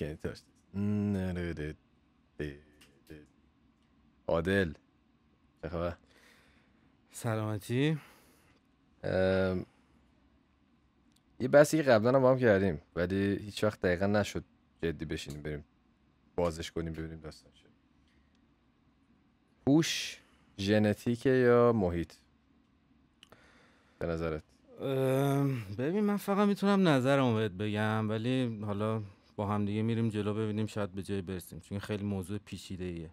که داشت. عادل چه خبر سلامتی ام، یه بحثی که قبلا هم کردیم ولی هیچ وقت دقیقا نشد جدی بشینیم بریم بازش کنیم ببینیم داستان شد هوش ژنتیکه یا محیط به نظرت ببین من فقط می‌تونم نظرمو بهت بگم ولی حالا با هم دیگه میریم جلو ببینیم شاید به جای برسیم چون خیلی موضوع پیچیده ایه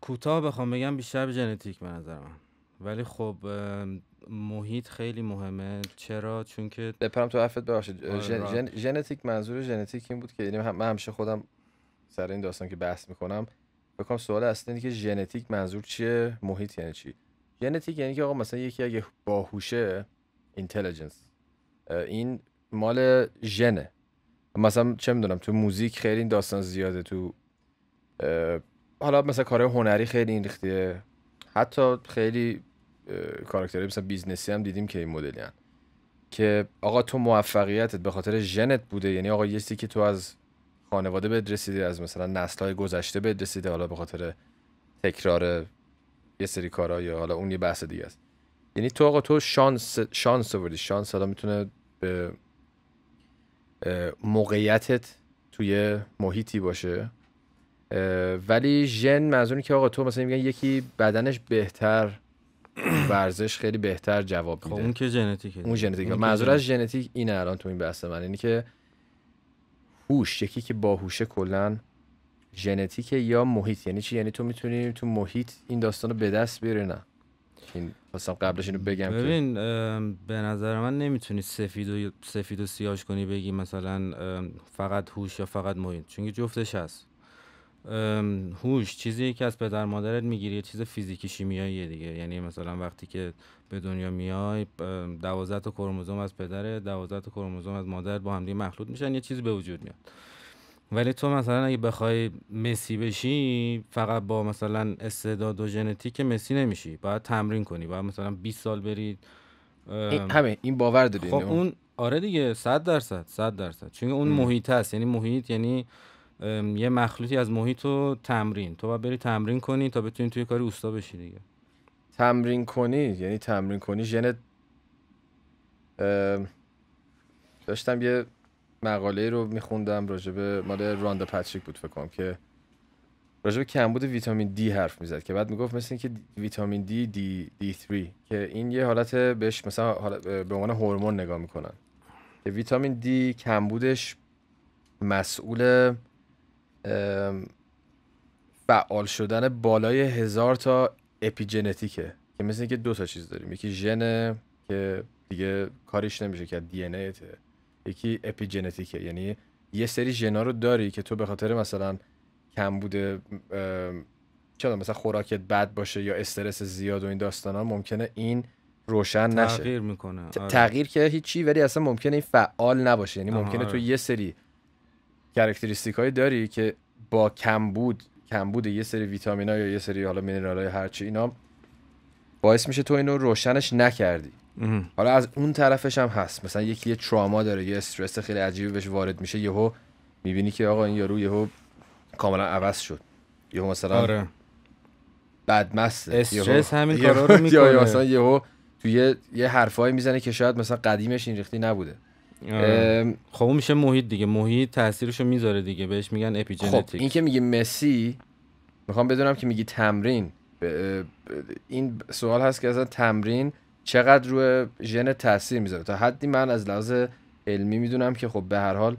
کوتاه بخوام بگم بیشتر به ژنتیک به نظر من. ولی خب محیط خیلی مهمه. چرا؟ چون که بپرم تو حرفت ببخشید. آره، ژنتیک منظور ژنتیک این بود که یعنی من همیشه خودم سر این داستان که بحث می‌کنم بکنم سوال اصلی اینه که ژنتیک منظور چیه؟ محیط یعنی چی؟ ژنتیک یعنی که آقا مثلا یکی اگه باهوشه intelligence این مال ژنه. مثلا چه می‌دونم تو موزیک خیلی این داستان زیاده تو حالا مثلا کارهای هنری خیلی این ریختیه حتی خیلی کاراکترهای مثلا بیزنسی هم دیدیم که این مدلی. که آقا تو موفقیتت به خاطر ژنت بوده. یعنی آقا چیزی که تو از خانواده بهت رسیده از مثلا نسل‌های گذشته بهت رسیده حالا به خاطر تکرار یه سری کارا یا حالا اون یه بحث دیگه است. یعنی تو آقا تو شانس شانس آوردی. شانس حالا می‌تونه به موقعیتت توی محیطی باشه. ولی ژن منظور که آقا تو مثلا میگن یکی بدنش بهتر ورزش خیلی بهتر جواب خب میده. اون که ژنتیکه. اون ژنتیک منظور از ژنتیک اینه الان تو این بحث من. اینی که هوش یکی که باهوشه کلا ژنتیک یا محیط. یعنی چی؟ یعنی تو می‌تونی تو محیط این داستان رو به دست بیاری نه. این خواستم قبلش اینو بگم ببین به نظر من نمی‌تونی سفید و سفید و سیاش کنی بگی مثلا فقط هوش یا فقط محیط. چون جفتش هست. هوش چیزیه که از پدر مادرت می‌گیری چیز فیزیکی شیمیاییه دیگه. یعنی مثلا وقتی که به دنیا میای دوازده تا کروموزوم از پدر دوازده تا کروموزوم از مادر با هم دیگه مخلوط میشن یه چیزی به وجود میاد. ولی تو مثلا اگه بخوای مسی بشی فقط با مثلا استعداد و ژنتیک مسی نمیشی. باید تمرین کنی. باید مثلا 20 سال بری این همه این باور داری خب اینو؟ اون آره دیگه 100 درصد 100 درصد. چون اون ام. محیط هست. یعنی محیط یعنی یه مخلوطی از محیط و تمرین. تو باید بری تمرین کنی تا بتونی توی کاری اوستا بشی دیگه. تمرین کنی؟ یعنی تمرین کنی؟ ژنت ام، داشتم یه مقاله رو میخوندم راجبه مال راندا پاتریک بود فکر کنم که راجبه کمبود ویتامین دی حرف می‌زد که بعد می‌گفت مثل اینکه ویتامین دی دی دی 3 که این یه حالت بهش مثلا حالت- به عنوان هورمون نگاه می‌کنن. که ویتامین دی کمبودش مسئول فعال شدن بالای هزار تا اپیژنتیکه که مثل اینکه دو تا چیز داریم. یکی ژن که دیگه کاریش نمیشه که دی ان یکی اپیژنتیکه یعنی یه سری ژنا رو داری که تو به خاطر مثلا کمبود ام، چه می‌دونم، مثلا خوراکت بد باشه یا استرس زیاد و این داستانا ممکنه این روشن نشه تغییر می‌کنه آره. تغییر که هیچی ولی اصلا ممکنه این فعال نباشه یعنی ممکنه تو آره. یه سری characteristic هایی داری که با کمبود کمبود یه سری ویتامین یا یه سری حالا mineral های هرچی اینا باعث میشه تو اینو روشنش نکردی. حالا از اون طرفش هم هست. مثلا یکی یه تراما داره یه استرس خیلی عجیبی بهش وارد میشه یهو می‌بینی که آقا این یارو یهو کاملا عوض شد. یهو مثلا آره. بدمسته. استرس همین کارا رو یا می‌کنه. مثلا یهو توی یه, یه حرفایی می‌زنه که شاید مثلا قدیمش این ریختی نبوده. آره. خب اون میشه محیط دیگه. محیط تاثیرشو می‌ذاره دیگه. بهش میگن خب اپیژنتیک این که میگی مسی می‌خوام بدونم که میگی تمرین. این سوال هست که اصلا تمرین چقدر روی ژن تاثیر می‌ذاره. تا حدی من از لحاظ علمی می‌دونم که خب به هر حال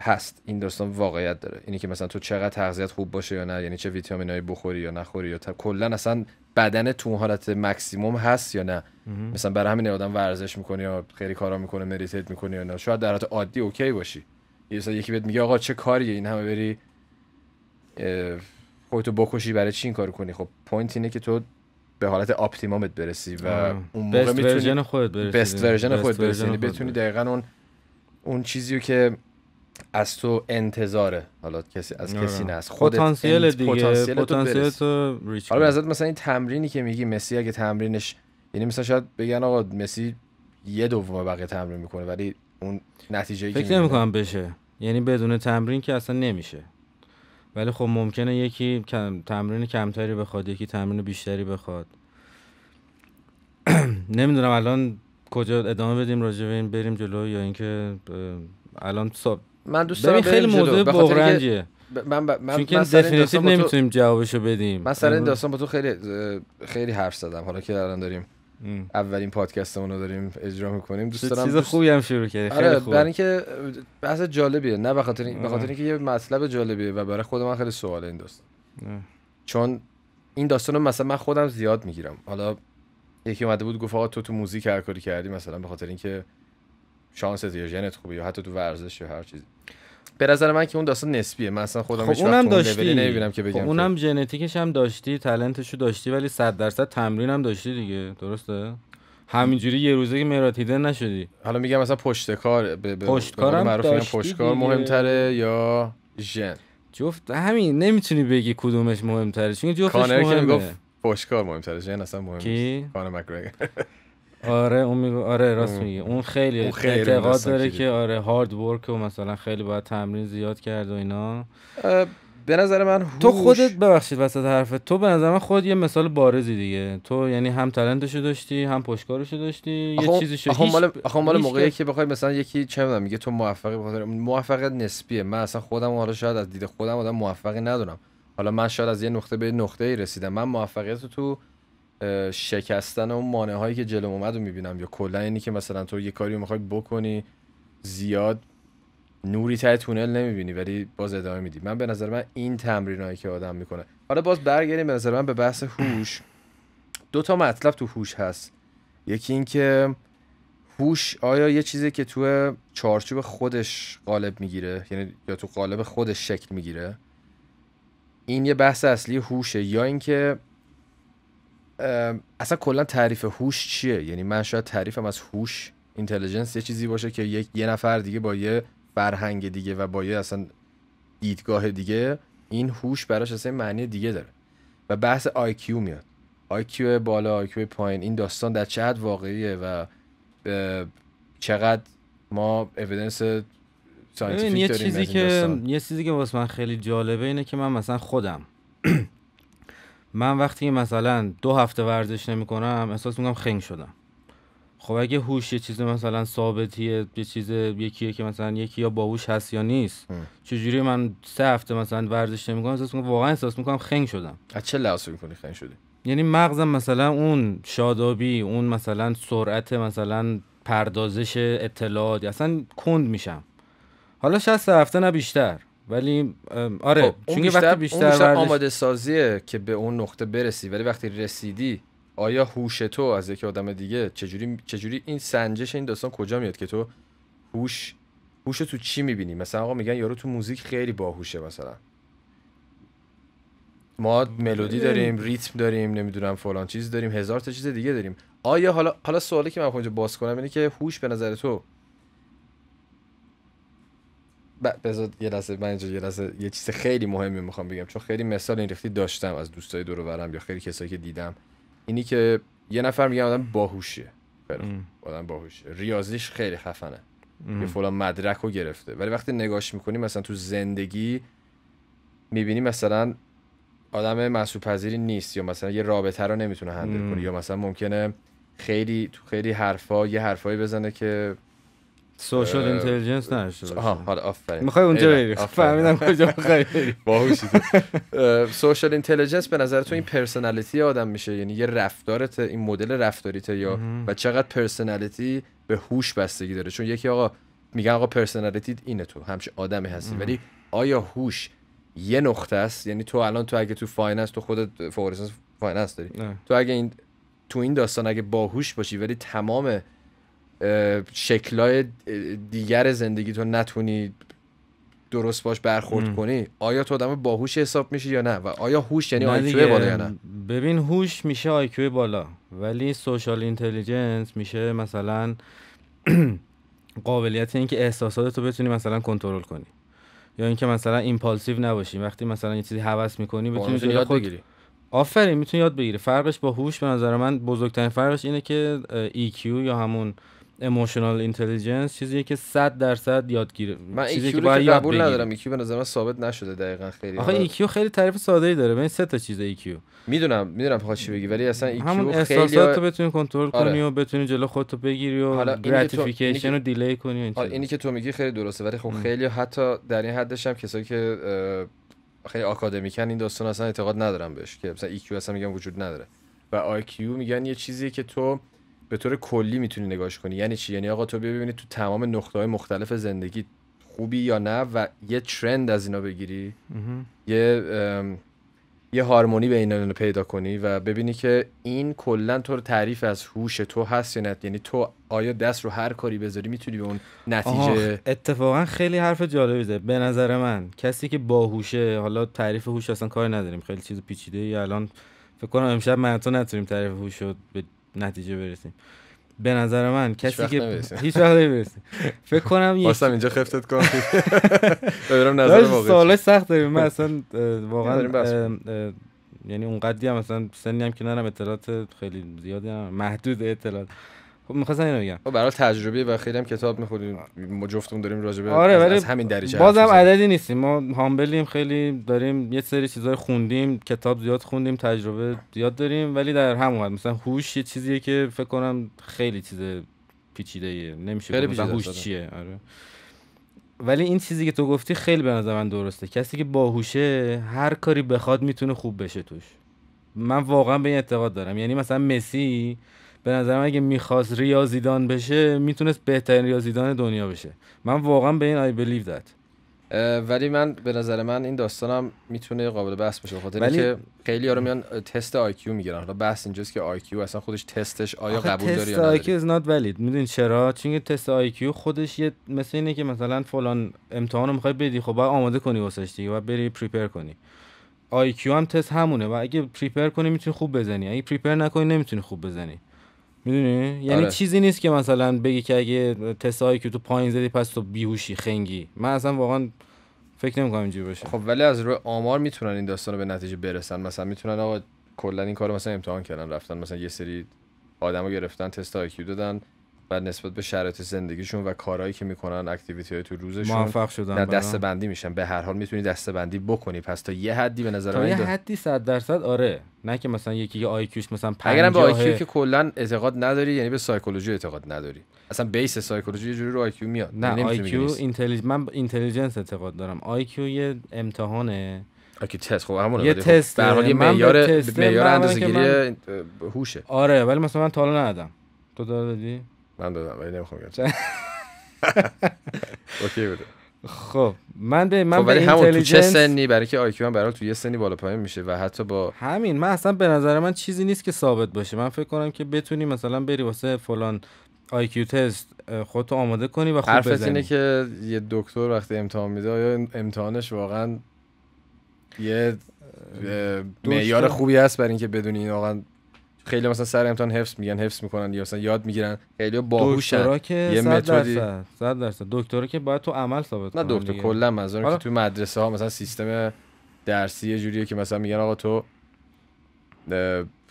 هست. این داستان واقعیت داره. اینی که مثلا تو چقدر تغذیت خوب باشه یا نه یعنی چه ویتامینایی بخوری یا نخوری یا تا- کلا اصلا بدن تو حالت مکسیموم هست یا نه. مهم. مثلا برای همین آدم ورزش می‌کنه یا خیلی کارا می‌کنه meditate می‌کنه یا نه. شاید در حالت عادی اوکی باشی. یه مثلا یکی بهت میگه آقا چه کاریه این همه بری خودتو بکشی برای چی این کارو کنی؟ خب point اینه که تو به حالت آپتیمومت برسی و آره. اون موقع best می‌تونی version خودت برسی best. version خودت برسی یعنی بتونی. دقیقا اون اون چیزی رو که از تو انتظاره حالا کسی از کسی آره. نه از خودت پتانسیل انت- دیگه پتانسیل تو پتانسیل برسی. تو reach حالا به مثلا این تمرینی که میگی مسی اگه تمرینش یعنی مثلا شاید بگن آقا مسی یه دوم بقیه تمرین می‌کنه ولی اون نتیجه فکر نمی کنم بشه یعنی بدون تمرین که اصلا نمیشه ولی خب ممکنه یکی کم... تمرین کمتری بخواد یکی تمرین بیشتری بخواد. نمی‌دونم الان کجا ادامه بدیم راجع به این بریم جلو یا اینکه الان صاحب من دوست دارم خیلی. موضوع بغرنجیه. من ب... من چون که دفینیتیو نمی‌تونیم جوابشو بدیم. من سر این داستان با تو خیلی خیلی حرف زدم. حالا که الان داریم ام. اولین پادکستمون رو داریم اجرا می‌کنیم. دوست دارم چیز دوست- خوبی هم شروع کردی. خیلی آره خوب. برای اینکه بحث جالبیه. نه به خاطر این- به آره. خاطر اینکه یه مطلب جالبیه و برای خود من خیلی سواله این داستان. چون این داستان رو مثلا من خودم زیاد می‌گیرم. حالا یکی اومده بود گفت آقا تو تو موزیک هر کاری کردی مثلا به خاطر اینکه شانست یا ژنت خوبه یا حتی تو ورزش یا هر چیزی. به نظر من که اون داستان نسبیه. من اصلا خودم خب هیچ اونم داشتی. نمی‌بینم که خب بگم که- اونم ژنتیکش هم داشتی تلنتشو داشتی ولی صد درصد تمرین هم داشتی دیگه. درسته؟ همینجوری یه روزه که مراتیدن نشدی. حالا میگم مثلا پشت کار به پشتکارم پشت کار. مهمتره یا ژن؟ جفت همین نمی‌تونی بگی کدومش مهمتره. چون جفتش کانر که مهمه. می‌گفت پشت کار مهمتره ژن اصلا مهم نیست. کانر مکگرگر. آره اون میگو آره راست اون- میگه اون خیلی اون خیلی اعتقاد داره. که آره هارد ورک و مثلا خیلی باید تمرین زیاد کرد و اینا. به نظر من تو هوش- خودت ببخشید وسط حرفت. تو به نظر من خود یه مثال بارزی دیگه. تو یعنی هم تلنتشو داشتی هم پشتکارشو داشتی یه چیزی هیچ مال مال موقعی که بخوای مثلا یکی چه می‌دونم میگه تو موفقی بخاطر موفقیت نسبیه. من اصلا خودم حالا شاید از دید خودم آدم موفقی ندونم حالا من شاید از یه نقطه به نقطه ای رسیدم. من موفقیت تو شکستن اون مانع هایی که جلوم اومد رو می‌بینم. یا کلا اینی که مثلا تو یه کاری رو می‌خوای بکنی زیاد نوری ته تونل نمی‌بینی ولی باز ادامه میدی. من به نظر من این تمرینایی که آدم می‌کنه. حالا باز برگردیم به نظر من به بحث هوش. دو تا مطلب تو هوش هست. یکی این که هوش آیا یه چیزی که تو چارچوب خودش قالب می‌گیره یعنی یا تو قالب خودش شکل می‌گیره؟ این یه بحث اصلی هوشه. یا اینکه اصلا کلا تعریف هوش چیه؟ یعنی من شاید تعریفم از هوش اینتلیجنس یه چیزی باشه که یک یه نفر دیگه با یه فرهنگ دیگه و با یه اصلا دیدگاه دیگه این هوش براش اصلا معنی دیگه داره. و بحث IQ میاد. IQ بالا IQ پایین این داستان در چه حد واقعیه و چقدر ما evidence scientific یه چیزی که داستان. یه چیزی که واسه من خیلی جالبه اینه که من مثلا خودم من وقتی مثلا دو هفته ورزش نمی‌کنم احساس می‌کنم خنگ شدم. خب اگه هوش یه چیز مثلا ثابتیه یه چیز یکیه که مثلا یکی یا باهوش هست یا نیست. چجوری من سه هفته مثلا ورزش نمی‌کنم احساس می‌کنم واقعا احساس می‌کنم خنگ شدم. از چه لحاظ فکر می‌کنی خنگ شدی؟ یعنی مغزم مثلا اون شادابی اون مثلا سرعت مثلا پردازش اطلاعات اصلا کند میشم. حالا شاید سه هفته نه بیشتر. ولی آره خب، اون چون بیشتر, وقتی اون بیشتر, بیشتر ورزش آماده سازیه که به اون نقطه برسی. ولی وقتی رسیدی آیا هوش تو از یک آدم دیگه چجوری چجوری این سنجش این داستان کجا میاد که تو هوش هوش تو چی می‌بینی؟ مثلا آقا میگن یارو تو موزیک خیلی باهوشه مثلا. ما ملودی داریم ریتم داریم نمی‌دونم فلان چیز داریم هزار تا چیز دیگه داریم. آیا حالا حالا سوالی که من اینجا باز کنم اینه که هوش به نظر تو بذار یه لحظه من اینجا یه لحظه یه چیز خیلی مهمی می‌خوام بگم چون خیلی مثال این ریختی داشتم از دوستای دور و برم یا خیلی کسایی که دیدم اینی که یه نفر میگه آدم. ام، آدم باهوشه ریاضیش خیلی خفنه ام. یه فلان مدرک رو گرفته ولی وقتی نگاش می‌کنی مثلا تو زندگی می‌بینی مثلا آدم مسئول پذیری نیست یا مثلا یه رابطه رو نمی‌تونه هندل. کنه یا مثلا ممکنه خیلی تو خیلی حرفا یه حرفایی بزنه که سوشال اینتلیجنس نداشته باشه حالا آفرین می‌خوای اونجا بری. فهمیدم کجا می‌خوای بری باهوشی social intelligence به نظر تو این personality آدم میشه یعنی یه رفتارت این مدل رفتاریته یا. و چقدر personality به هوش بستگی داره چون یکی آقا میگن آقا personality اینه تو همش آدمی هستی. ولی آیا هوش یه نقطه است یعنی تو الان تو اگه تو finance تو خودت فوق لیسانس finance داری. تو اگه این تو این داستان اگه باهوش باشی ولی تمام شکلای دیگر زندگی تو نتونی درست باش برخورد ام. کنی آیا تو آدم باهوش حساب میشی یا نه؟ و آیا هوش یعنی IQ. بالا یا نه؟ ببین هوش میشه IQ بالا ولی social intelligence میشه مثلا قابلیت اینکه احساسات رو بتونی مثلا کنترل کنی. یا اینکه مثلا impulsive نباشی. وقتی مثلا یه چیزی هوس می‌کنی بتونی یاد خود بگیری. آفرین می‌تونی یاد بگیری. فرقش با هوش به نظر من بزرگترین فرقش اینه که EQ یا همون emotional intelligence چیزیه که 100 درصد یادگیره من چیزی IQ که رو که قبول. ندارم IQ به نظر من ثابت نشده دقیقا خیلی آخه IQ خیلی تعریف ساده ای داره ببین سه تا چیز IQ می‌دونم می‌دونم بخواد چی بگی ولی اصلا IQ خیلی احساسات رو بتونی کنترل آره. کنی و بتونی جلو خودتو بگیری و تو- gratification رو delay کنی و این آره،. اینی که تو میگی خیلی درسته ولی خب. خیلی حتی در این حدش هم کسایی که خیلی آکادمیکن این داستان اصلا اعتقاد ندارم بهش که مثلا IQ اصلا میگن وجود نداره و آیکیو میگن یه چیزیه که تو به طور کلی می‌تونی نگاش کنی. یعنی چی؟ یعنی آقا تو بیا ببینی تو تمام نقطه‌های مختلف زندگی خوبی یا نه و یه ترند از اینا بگیری. یه یه هارمونی بین اینا پیدا کنی و ببینی که این کلا تو رو تعریف از هوش تو هست یا نه. یعنی تو آیا دست رو هر کاری بذاری می‌تونی به اون نتیجه اتفاقا خیلی حرف جالبی زد. به نظر من کسی که باهوشه حالا تعریف هوش اصلا کار نداریم. خیلی چیز پیچیده ای الان فکر کنم امشب من تو نتونیم تعریف هوش رو به نتیجه برسیم. به نظر من کسی که. هیچ وقت نمی‌رسیم. فکر کنم یک خواستم اینجا خفتت کنم ببینم نظر واقعی سوالای سخت داریم. من اصلا واقعا یعنی اونقدی هم مثلا سنی هم که نرم اطلاعات خیلی زیادی هم محدود اطلاعات. خب می‌خواستم اینو بگم. خب برای تجربه و خیلی هم کتاب می‌خوریم ما جفتمون داریم راجع به آره، از, از همین دریچه بازم. عددی نیستیم. ما هامبلیم خیلی داریم یه سری چیزای خوندیم کتاب زیاد خوندیم تجربه زیاد داریم ولی در همون حد مثلا هوش یه چیزیه که فکر کنم خیلی چیز پیچیده ایه نمیشه خیلی پیچیده هوش است، چیه آره. ولی این چیزی که تو گفتی خیلی به نظر من درسته. کسی که باهوشه هر کاری بخواد می‌تونه خوب بشه توش. من واقعا به این اعتقاد دارم. یعنی مثلا مسی به نظر من اگه می‌خواست ریاضیدان بشه می‌تونست بهترین ریاضیدان دنیا بشه. من واقعا به این I believe that. ولی من به نظر من این داستانم می‌تونه قابل بحث باشه بخاطر ولی- اینکه خیلی رو میان تست IQ می‌گیرن. حالا بحث اینجاست که IQ اصلا خودش تستش آیا قبول داری تست یا نداری IQ is not valid. می‌دونی چرا؟ چون که تست IQ خودش یه مثل اینه که مثلا فلان امتحان رو می‌خوای بدی خب باید آماده کنی واسش دیگه باید بری پریپر کنی. IQ هم تست همونه و اگه پریپر کنی می‌تونی خوب بزنی. اگه پریپر نکنی نمی‌تونی خوب بزنی. می‌دونی؟ یعنی آره. چیزی نیست که مثلا بگی که اگه تست IQ تو پایین زدی پس تو بیهوشی خنگی. من اصلا واقعا فکر نمی‌کنم اینجوری باشه. خب ولی از روی آمار می‌تونن این داستان رو به نتیجه برسن. مثلا می‌تونن آقا کلا این کارو مثلا امتحان کردن رفتن مثلا یه سری آدمو گرفتن تست IQ دادن. و نسبت به شرایط زندگیشون و کارهایی که می‌کنن activity های تو روزشون موفق شدن. دسته بندی میشن. به هر حال می‌تونی دسته بندی بکنی. پس تا یه حدی به نظر من یه حدی صد درصد آره. نه که مثلا یکی که IQ ش مثلا اگرم به 50 IQ که کلا اعتقاد نداری یعنی به سایکولوژی اعتقاد نداری. اصلا base psychology یه جوری رو IQ میاد. نه یعنی IQ نیست. intellige- من intelligence اعتقاد دارم. IQ یه امتحانه. IQ test. خب همونه. یه خب تسته. به هر حال یه معیار معیار اندازه‌گیری هوشه. آره ولی مثلا من تا حالا ندادم. تو دادی؟ من دادم ولی نمی‌خوام بگم okay بوده. خب من به من خب ولی همون تو چه سنی؟ برای که IQ هم برای تو یه سنی بالا پایین میشه و حتی با همین من اصلا به نظر من چیزی نیست که ثابت باشه. من فکر کنم که بتونی مثلا بری واسه فلان IQ test خودتو آماده کنی و خوب حرفت بزنی. اینه که یه دکتر وقتی امتحان میده آیا امتحانش واقعا یه معیار خوبی هست برای اینکه بدونی این واقعا خیلی مثلا سر امتحان حفظ میگن حفظ می‌کنن یا مثلا یاد می‌گیرن. خیلی باهوشن دکترا که یه متدی- درصد صد درصد. دکترا که باید تو عمل ثابت نه دکتر. کلا منظورم که تو مدرسه ها مثلا سیستم درسی یه جوریه که مثلا میگن آقا تو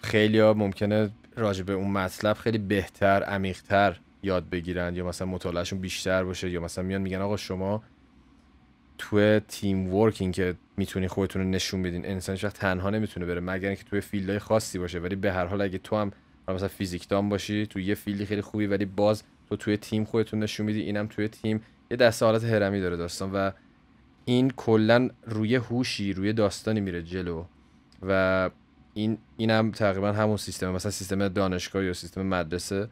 خیلی ها ممکنه راجع به اون مطلب خیلی بهتر عمیقتر یاد بگیرن یا مثلا مطالعهشون بیشتر باشه یا مثلا میان میگن آقا شما تو team working که می‌تونی خودتون رو نشون بدین انسان وقت تنها نمی‌تونه بره مگر اینکه توی field های خاصی باشه. ولی به هر حال اگه تو هم مثلا فیزیکدان باشی تو یه field ی خیلی خوبی ولی باز تو توی تیم خودتون نشون میدی اینم توی تیم یه دسته حالت هرمی داره داستان. و این کلا روی هوشی روی داستانی میره جلو. و این اینم تقریبا همون سیستم مثلا سیستم دانشگاه یا سیستم مدرسه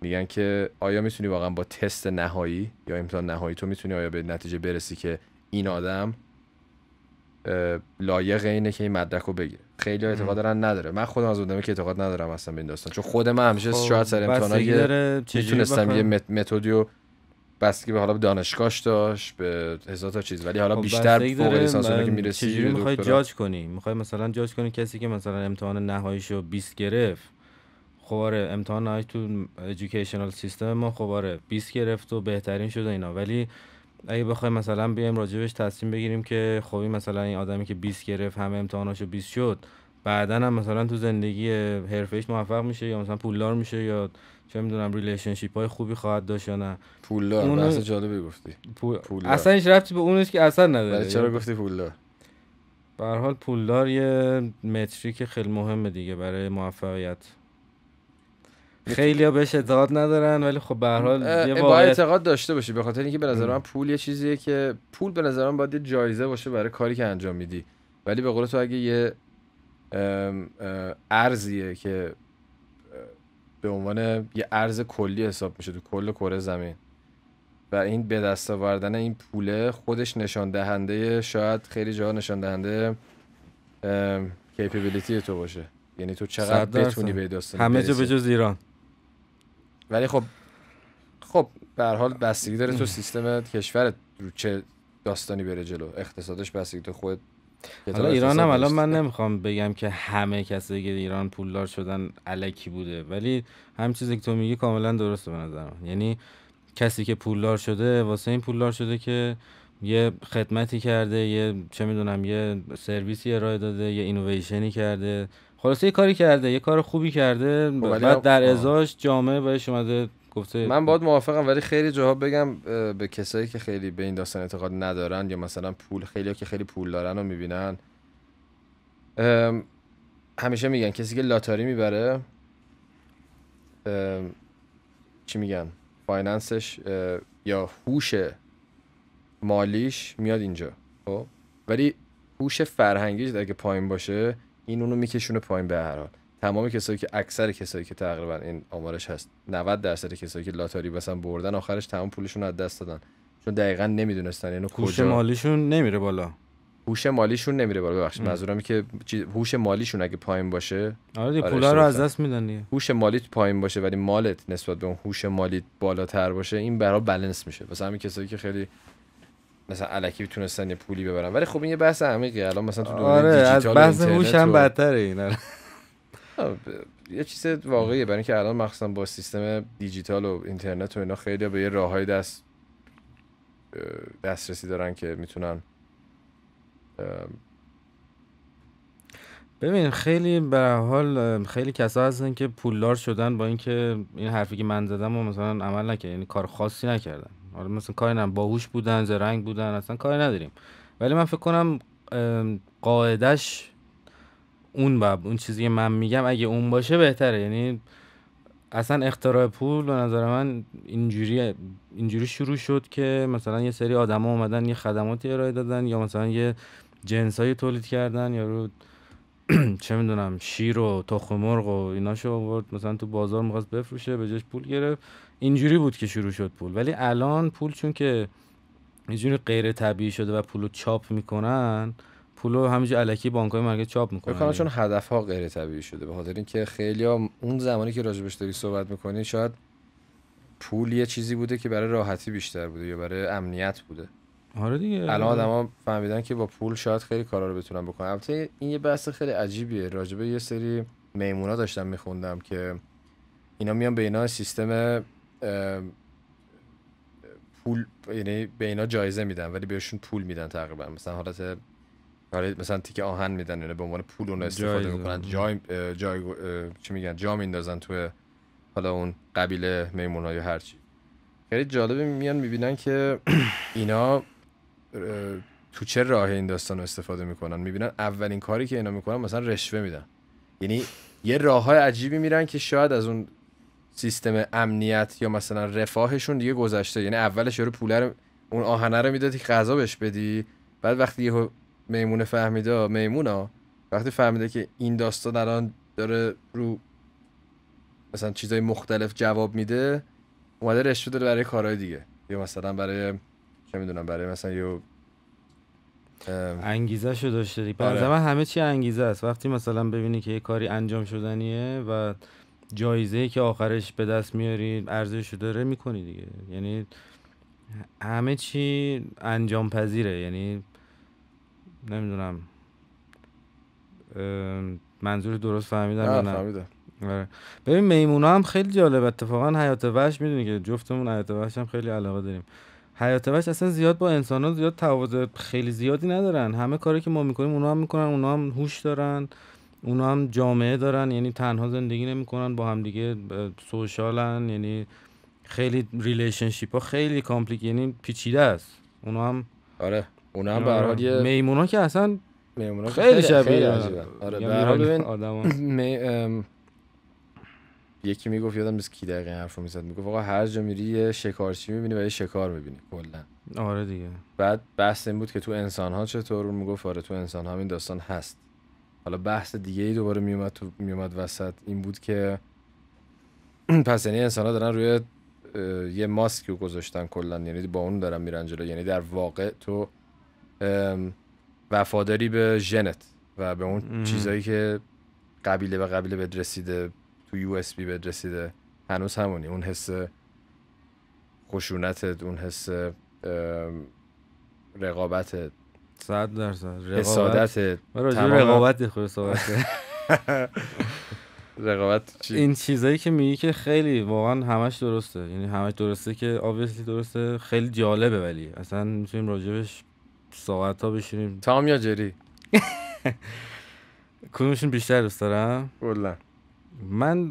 میگن که آیا می‌تونی واقعا با تست نهایی یا امتحان نهایی تو می‌تونی آیا به نتیجه برسی که این آدم لایق اینه که این مدرک رو بگیره. خیلی اعتقاد دارن نداره. من خودم از اونایی که اعتقاد ندارم اصلا به این داستان. چون خود من همیشه خب، شاید سر امتحانا می‌تونستم یه متدی رو بستگی به حالا به دانشگاهش داشت به هزار تا چیز. ولی حالا خب بیشتر فوق لیسانس که می‌رسی چجوری می‌خوای. جاج کنی؟ می‌خوای مثلا جاج کنی کسی که مثلا امتحان نهاییشو 20 گرفت. خب آره امتحان نهایی تو educational سیستم ما خب آره 20 گرفت و بهترین شد اینا. ولی اگه بخوایم مثلا بیایم راجبش تصمیم بگیریم که خب این مثلا این آدمی که 20 گرفت همه امتحاناشو 20 شد بعدا هم مثلا تو زندگی حرفه‌ایش موفق میشه یا مثلا پولدار میشه یا چه می‌دونم relationship های خوبی خواهد داشت یا نه. پولدار اونو- بحث جالبی گفتی. پول... پولدار. اصلا هیچ ربطی به اونش که اصلا نداره. چرا گفتی پولدار؟ به هر حال پولدار یه metric خیلی مهمه دیگه برای موفقیت. خیلی ها بهش اعتقاد ندارن ولی خب به هر حال واقعیت اعتقاد داشته باشی به خاطر اینکه به نظر. من پول یه چیزیه که پول به نظر من باید یه جایزه باشه برای کاری که انجام میدی ولی به قول تو اگه یه ارزیه که به عنوان یه ارز کلی حساب میشه تو کل کره زمین و این به دست آوردن این پوله خودش نشان دهنده شاید خیلی جا نشان دهنده کیپیبیلیتی تو باشه یعنی تو چقدر. بتونی به داستان همه جا. به جز ایران ولی خب خب به هر حال بستگی داره تو سیستم کشورت رو چه داستانی بره جلو. اقتصادش بستگی تو خود حالا ایران هم الان من نمی‌خوام بگم که همه کسایی که ایران پولدار شدن علکی بوده. ولی هم چیزی که تو میگی کاملا درسته به نظر من یعنی کسی که پولدار شده واسه این پولدار شده که یه خدمتی کرده یه چه می‌دونم یه سرویسی ارائه داده یه اینویشنی کرده. خلاصه یه کاری کرده یه کار خوبی کرده. خب بعد در. ازاش جامعه بهش اومده گفته من باید موافقم ولی خیلی جاها بگم به کسایی که خیلی به این داستان اعتقاد ندارن یا مثلا پول خیلی که خیلی پول دارن رو می‌بینن. همیشه میگن کسی که لاتاری می‌بره چی میگن؟ finance ش یا هوش مالیش میاد اینجا خب؟ ولی هوش فرهنگیش اگه پایین باشه این اونو میکشونه پایین به هر حال. تمام کسایی که اکثر کسایی که تقریبا این آمارش هست 90 درصد کسایی که لاتاری مثلا بردن آخرش تمام پولشون رو از دست دادن. چون دقیقا نمی‌دونستن اینو هوش کجا مالیشون نمیره بالا. هوش مالیشون نمیره بالا ببخشید. منظورم اینه که هوش مالیشون اگه پایین باشه آره دیگه آره، پولا رو از دست میدن دیگه. هوش مالیت پایین باشه ولی مالت نسبت به اون هوش مالیت بالاتر باشه این برای بالانس میشه. واسه همین کسایی که خیلی مثلا الکی تونستن یه پولی ببرن ولی خب این یه بحث عمیقه. الان مثلا تو دنیای آره از دیجیتال بحث هوش هم بدتره این آره. یه چیز واقعیه. برای اینکه الان مخصوصا با سیستم دیجیتال و اینترنت و اینا خیلی به یه راههای دست دسترسی دارن که می‌تونن ببین خیلی به حال خیلی کسا هستن که پولدار شدن با اینکه این حرفی که من زدم و مثلا عمل نکردن. یعنی کار خاصی نکردن. حالا مثلا کاری نم باهوش بودن زرنگ بودن اصلا کاری نداریم. ولی من فکر کنم قاعدش اون باب اون چیزی که من میگم اگه اون باشه بهتره. یعنی اصلا اختراع پول به نظر من اینجوری اینجوری شروع شد که مثلا یه سری آدما اومدن یه خدماتی ارائه دادن یا مثلا یه جنسایی تولید کردن یا رو چه می‌دونم شیر و تخم مرغ و ایناشو آورد. مثلا تو بازار می‌خواست بفروشه به جاش پول گرفت. اینجوری بود که شروع شد پول. ولی الان پول چون که یه جوری غیر طبیعی شده و پولو چاپ می‌کنن پولو همینجوری الکی بانکای مرکزی چاپ می‌کنن. چون هدف ها غیر طبیعی شده به خاطر اینکه خیلی اون زمانی که راجبش داری صحبت می‌کنی شاید پول یه چیزی بوده که برای راحتی بیشتر بوده یا برای امنیت بوده. آره دیگه. الان آدما فهمیدن که با پول شاید خیلی کارا رو بتونن بکنن. البته این یه بحث خیلی عجیبیه. راجبه یه سری میمونا داشتم میخوندم که اینا میان به اینا سیستم پول یعنی به اینا جایزه میدن ولی بهشون پول میدن تقریبا. مثلا حالت آره مثلا تیکه آهن میدن یعنی به عنوان پول اون استفاده جایزه. می‌کنن. جای جای چی میگن جا میندازن توی حالا اون قبیله میمون یا هر چی. خیلی جالبه میان می‌بینن که اینا تو چه راه این داستان رو استفاده می‌کنن. می‌بینن اولین کاری که اینا می‌کنن مثلا رشوه میدن. یعنی یه راه های عجیبی میرن که شاید از اون سیستم امنیت یا مثلا رفاهشون دیگه گذشته. یعنی اولش یارو پوله رو اون آهنه رو می‌دادی که غذا بهش بدی. بعد وقتی یهو میمونه فهمیده میمونا وقتی فهمیده که این داستان الان داره رو مثلا چیزای مختلف جواب میده اومده رشوه داره برای کارهای دیگه. یا مثلا برای چه می‌دونم برای مثلا یه انگیزه شو داشته دیگه آره. همه چی انگیزه است. وقتی مثلا ببینی که یه کاری انجام شدنیه و جایزه که آخرش به دست میاری ارزش داره می‌کنی دیگه. یعنی همه چی انجام پذیره یعنی نمی‌دونم. منظور درست فهمیدم نه فهمیدم. آره. ببین میمونا هم خیلی جالب. اتفاقا حیات وحش می‌دونی که جفتمون حیات وحش هم خیلی علاقه داریم. حیات وحش اصلا زیاد با انسان ها زیاد تواضع خیلی زیادی ندارن. همه کاری که ما می‌کنیم اونا هم می‌کنن اونا هم هوش دارن. اونا هم جامعه دارن یعنی تنها زندگی نمی‌کنن با هم دیگه social ان یعنی خیلی relationship ها خیلی complic- یعنی پیچیده است. اونا هم آره اونا هم به هر حال یه میمونا که اصلا میمونا خیلی شبیه آره. آره میگم به هر حال ببین یکی می‌گفت یادم نیست کی دقیقا حرفو می‌زد می‌گفت آقا هر جا میری یه شکارچی می‌بینی و یه شکار می‌بینی کلا. آره دیگه. بعد بحث این بود که تو انسان ها چطور؟ اون می‌گفت آره تو انسان ها این داستان هست. حالا بحث دیگه ای دوباره میومد تو میومد وسط این بود که پس یعنی انسان ها دارن روی یه ماسک رو گذاشتن کلا. یعنی با اون دارن میرن جلو. یعنی در واقع تو وفاداری به ژنت و به اون. چیزایی که قبیله به قبیله بهت رسیده تو یو اس بی بهت رسیده هنوز همونی. اون حس خشونتت اون حس رقابتت. صد درصد. تمام- رقابت خورده صحبت. رقابت چی؟ این چیزایی که میگی که خیلی واقعا همش درسته. یعنی همش درسته که obviously درسته. خیلی جالبه ولی. اصلا می‌تونیم راجبش ساعت ها بشینیم. تام یا جری؟ کدومشون بیشتر دوست دارم؟ کلا. من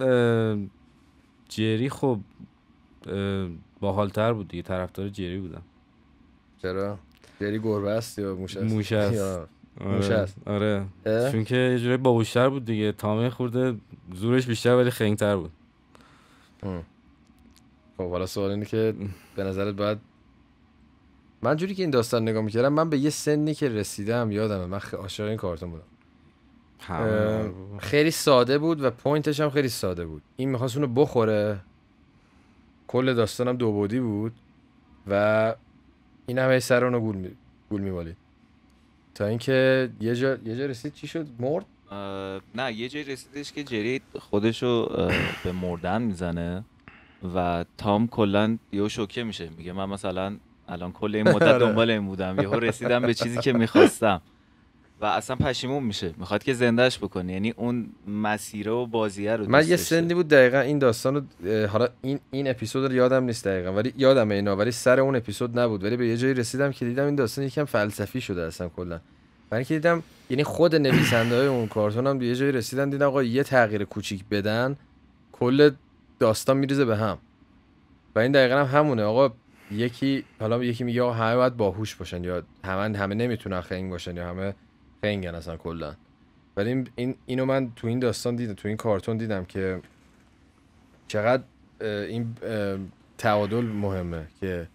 جری خب باحالتر بود دیگه. طرفدار جری بودم. چرا؟ جری گربه است یا موش است؟ موش است. یا- آره. موش است. آره. اه؟ چون که یه جوری باهوشتر بود دیگه. تامه خورده زورش بیشتر ولی خنگتر بود. خب حالا سوال اینه که به نظرت باید من جوری که این داستان نگاه می‌کردم من به یه سنی که رسیدم یادمه. من عاشق این کارتون بودم. خیلی ساده بود و پوینتش هم خیلی ساده بود. این می‌خواست اونو بخوره. کل داستانم دو بودی بود و این هم هی سر اونو گول می... گول میبالید. تا اینکه یه جا یه جا رسید چی شد؟ مرد؟ نه یه جایی رسیدش که جری خودشو به مردن می‌زنه و تام کلا یهو شوکه میشه. میگه من مثلا الان کل این مدت آره. دنبال این بودم. یهو رسیدم به چیزی که می‌خواستم. و اصلا پشیمون میشه. می‌خواد که زندهش بکنه. یعنی اون مسیره و بازیه رو من یه. سنی بود دقیقا این داستان رو حالا این این اپیزود رو یادم نیست دقیقا ولی یادمه اینا ولی سر اون اپیزود نبود. ولی به یه جایی رسیدم که دیدم این داستان یکم فلسفی شده اصلا کلا. برای اینکه دیدم یعنی خود نویسنده های اون کارتون هم به یه جایی رسیدن دیدم آقا یه تغییر کوچیک بدن کل داستان میریزه به هم. و این دقیقا هم همونه. آقا یکی حالا یکی میگه آقا همه باید باهوش باشن یا همه همه نمی‌تونن خنگ باشن یا همه خنگن اصلا کلا. ولی این, این اینو من تو این داستان دیدم تو این کارتون دیدم که چقدر این تعادل مهمه که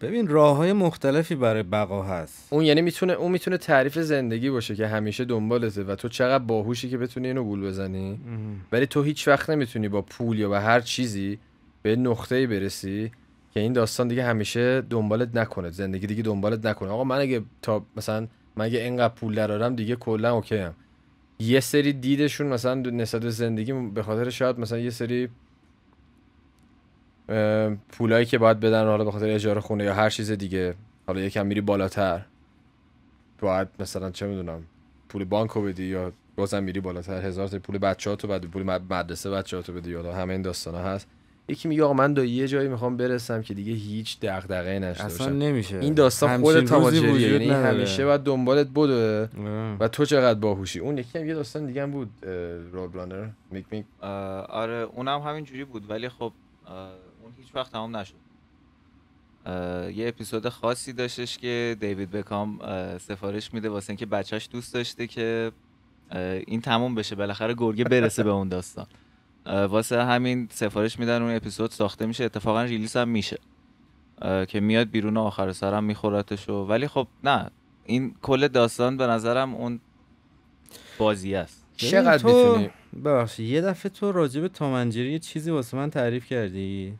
ببین راه های مختلفی برای بقا هست. اون یعنی می‌تونه اون می‌تونه تعریف زندگی باشه که همیشه دنبالته و تو چقدر باهوشی که بتونی اینو گول بزنی. ولی تو هیچ وقت نمی‌تونی با پول یا با هر چیزی به نقطه‌ای برسی که این داستان دیگه همیشه دنبالت نکنه زندگی دیگه دنبالت نکنه. آقا من اگه تا مثلا من اگه اینقدر پول درارم دیگه کلا اوکی ام. یه سری دیدشون مثلا نسبت به زندگی به خاطر شاید مثلا یه سری پولایی که باید بدن حالا به خاطر اجاره خونه یا هر چیز دیگه. حالا یکم میری بالاتر. باید مثلا چه می‌دونم پول بانکو بدی یا بازم میری بالاتر. هزار تا پول بچه‌هاتو بعد پول مد- مدرسه بچه‌هاتو بدی حالا همه این داستانا هست. یکی میگه آقا من دا یه جایی می‌خوام برسم که دیگه هیچ دغدغه‌ای نشته اصلا باشم. نمیشه. این داستان خود وجود یعنی. همیشه باید دنبالت آره. و تو چقدر باهوشی. اون یکی هم یه داستان دیگه هم بود رول رانر. میک میک. آره اونم همین جوری بود ولی خب اون هیچ وقت تمام نشد. یه اپیزود خاصی داشتش که دیوید بکام سفارش میده واسه اینکه بچهش دوست داشته که این تموم بشه بالاخره گرگه برسه به اون داستان. واسه همین سفارش میدن اون اپیزود ساخته میشه. اتفاقا ریلیز هم میشه. که میاد بیرون و آخر سرم میخورتش و ولی خب نه این کل داستان به نظرم اون بازی است. چقدر تو- می‌تونی ببخشید یه دفعه تو راجع به تامنجری یه چیزی واسه من تعریف کردی؟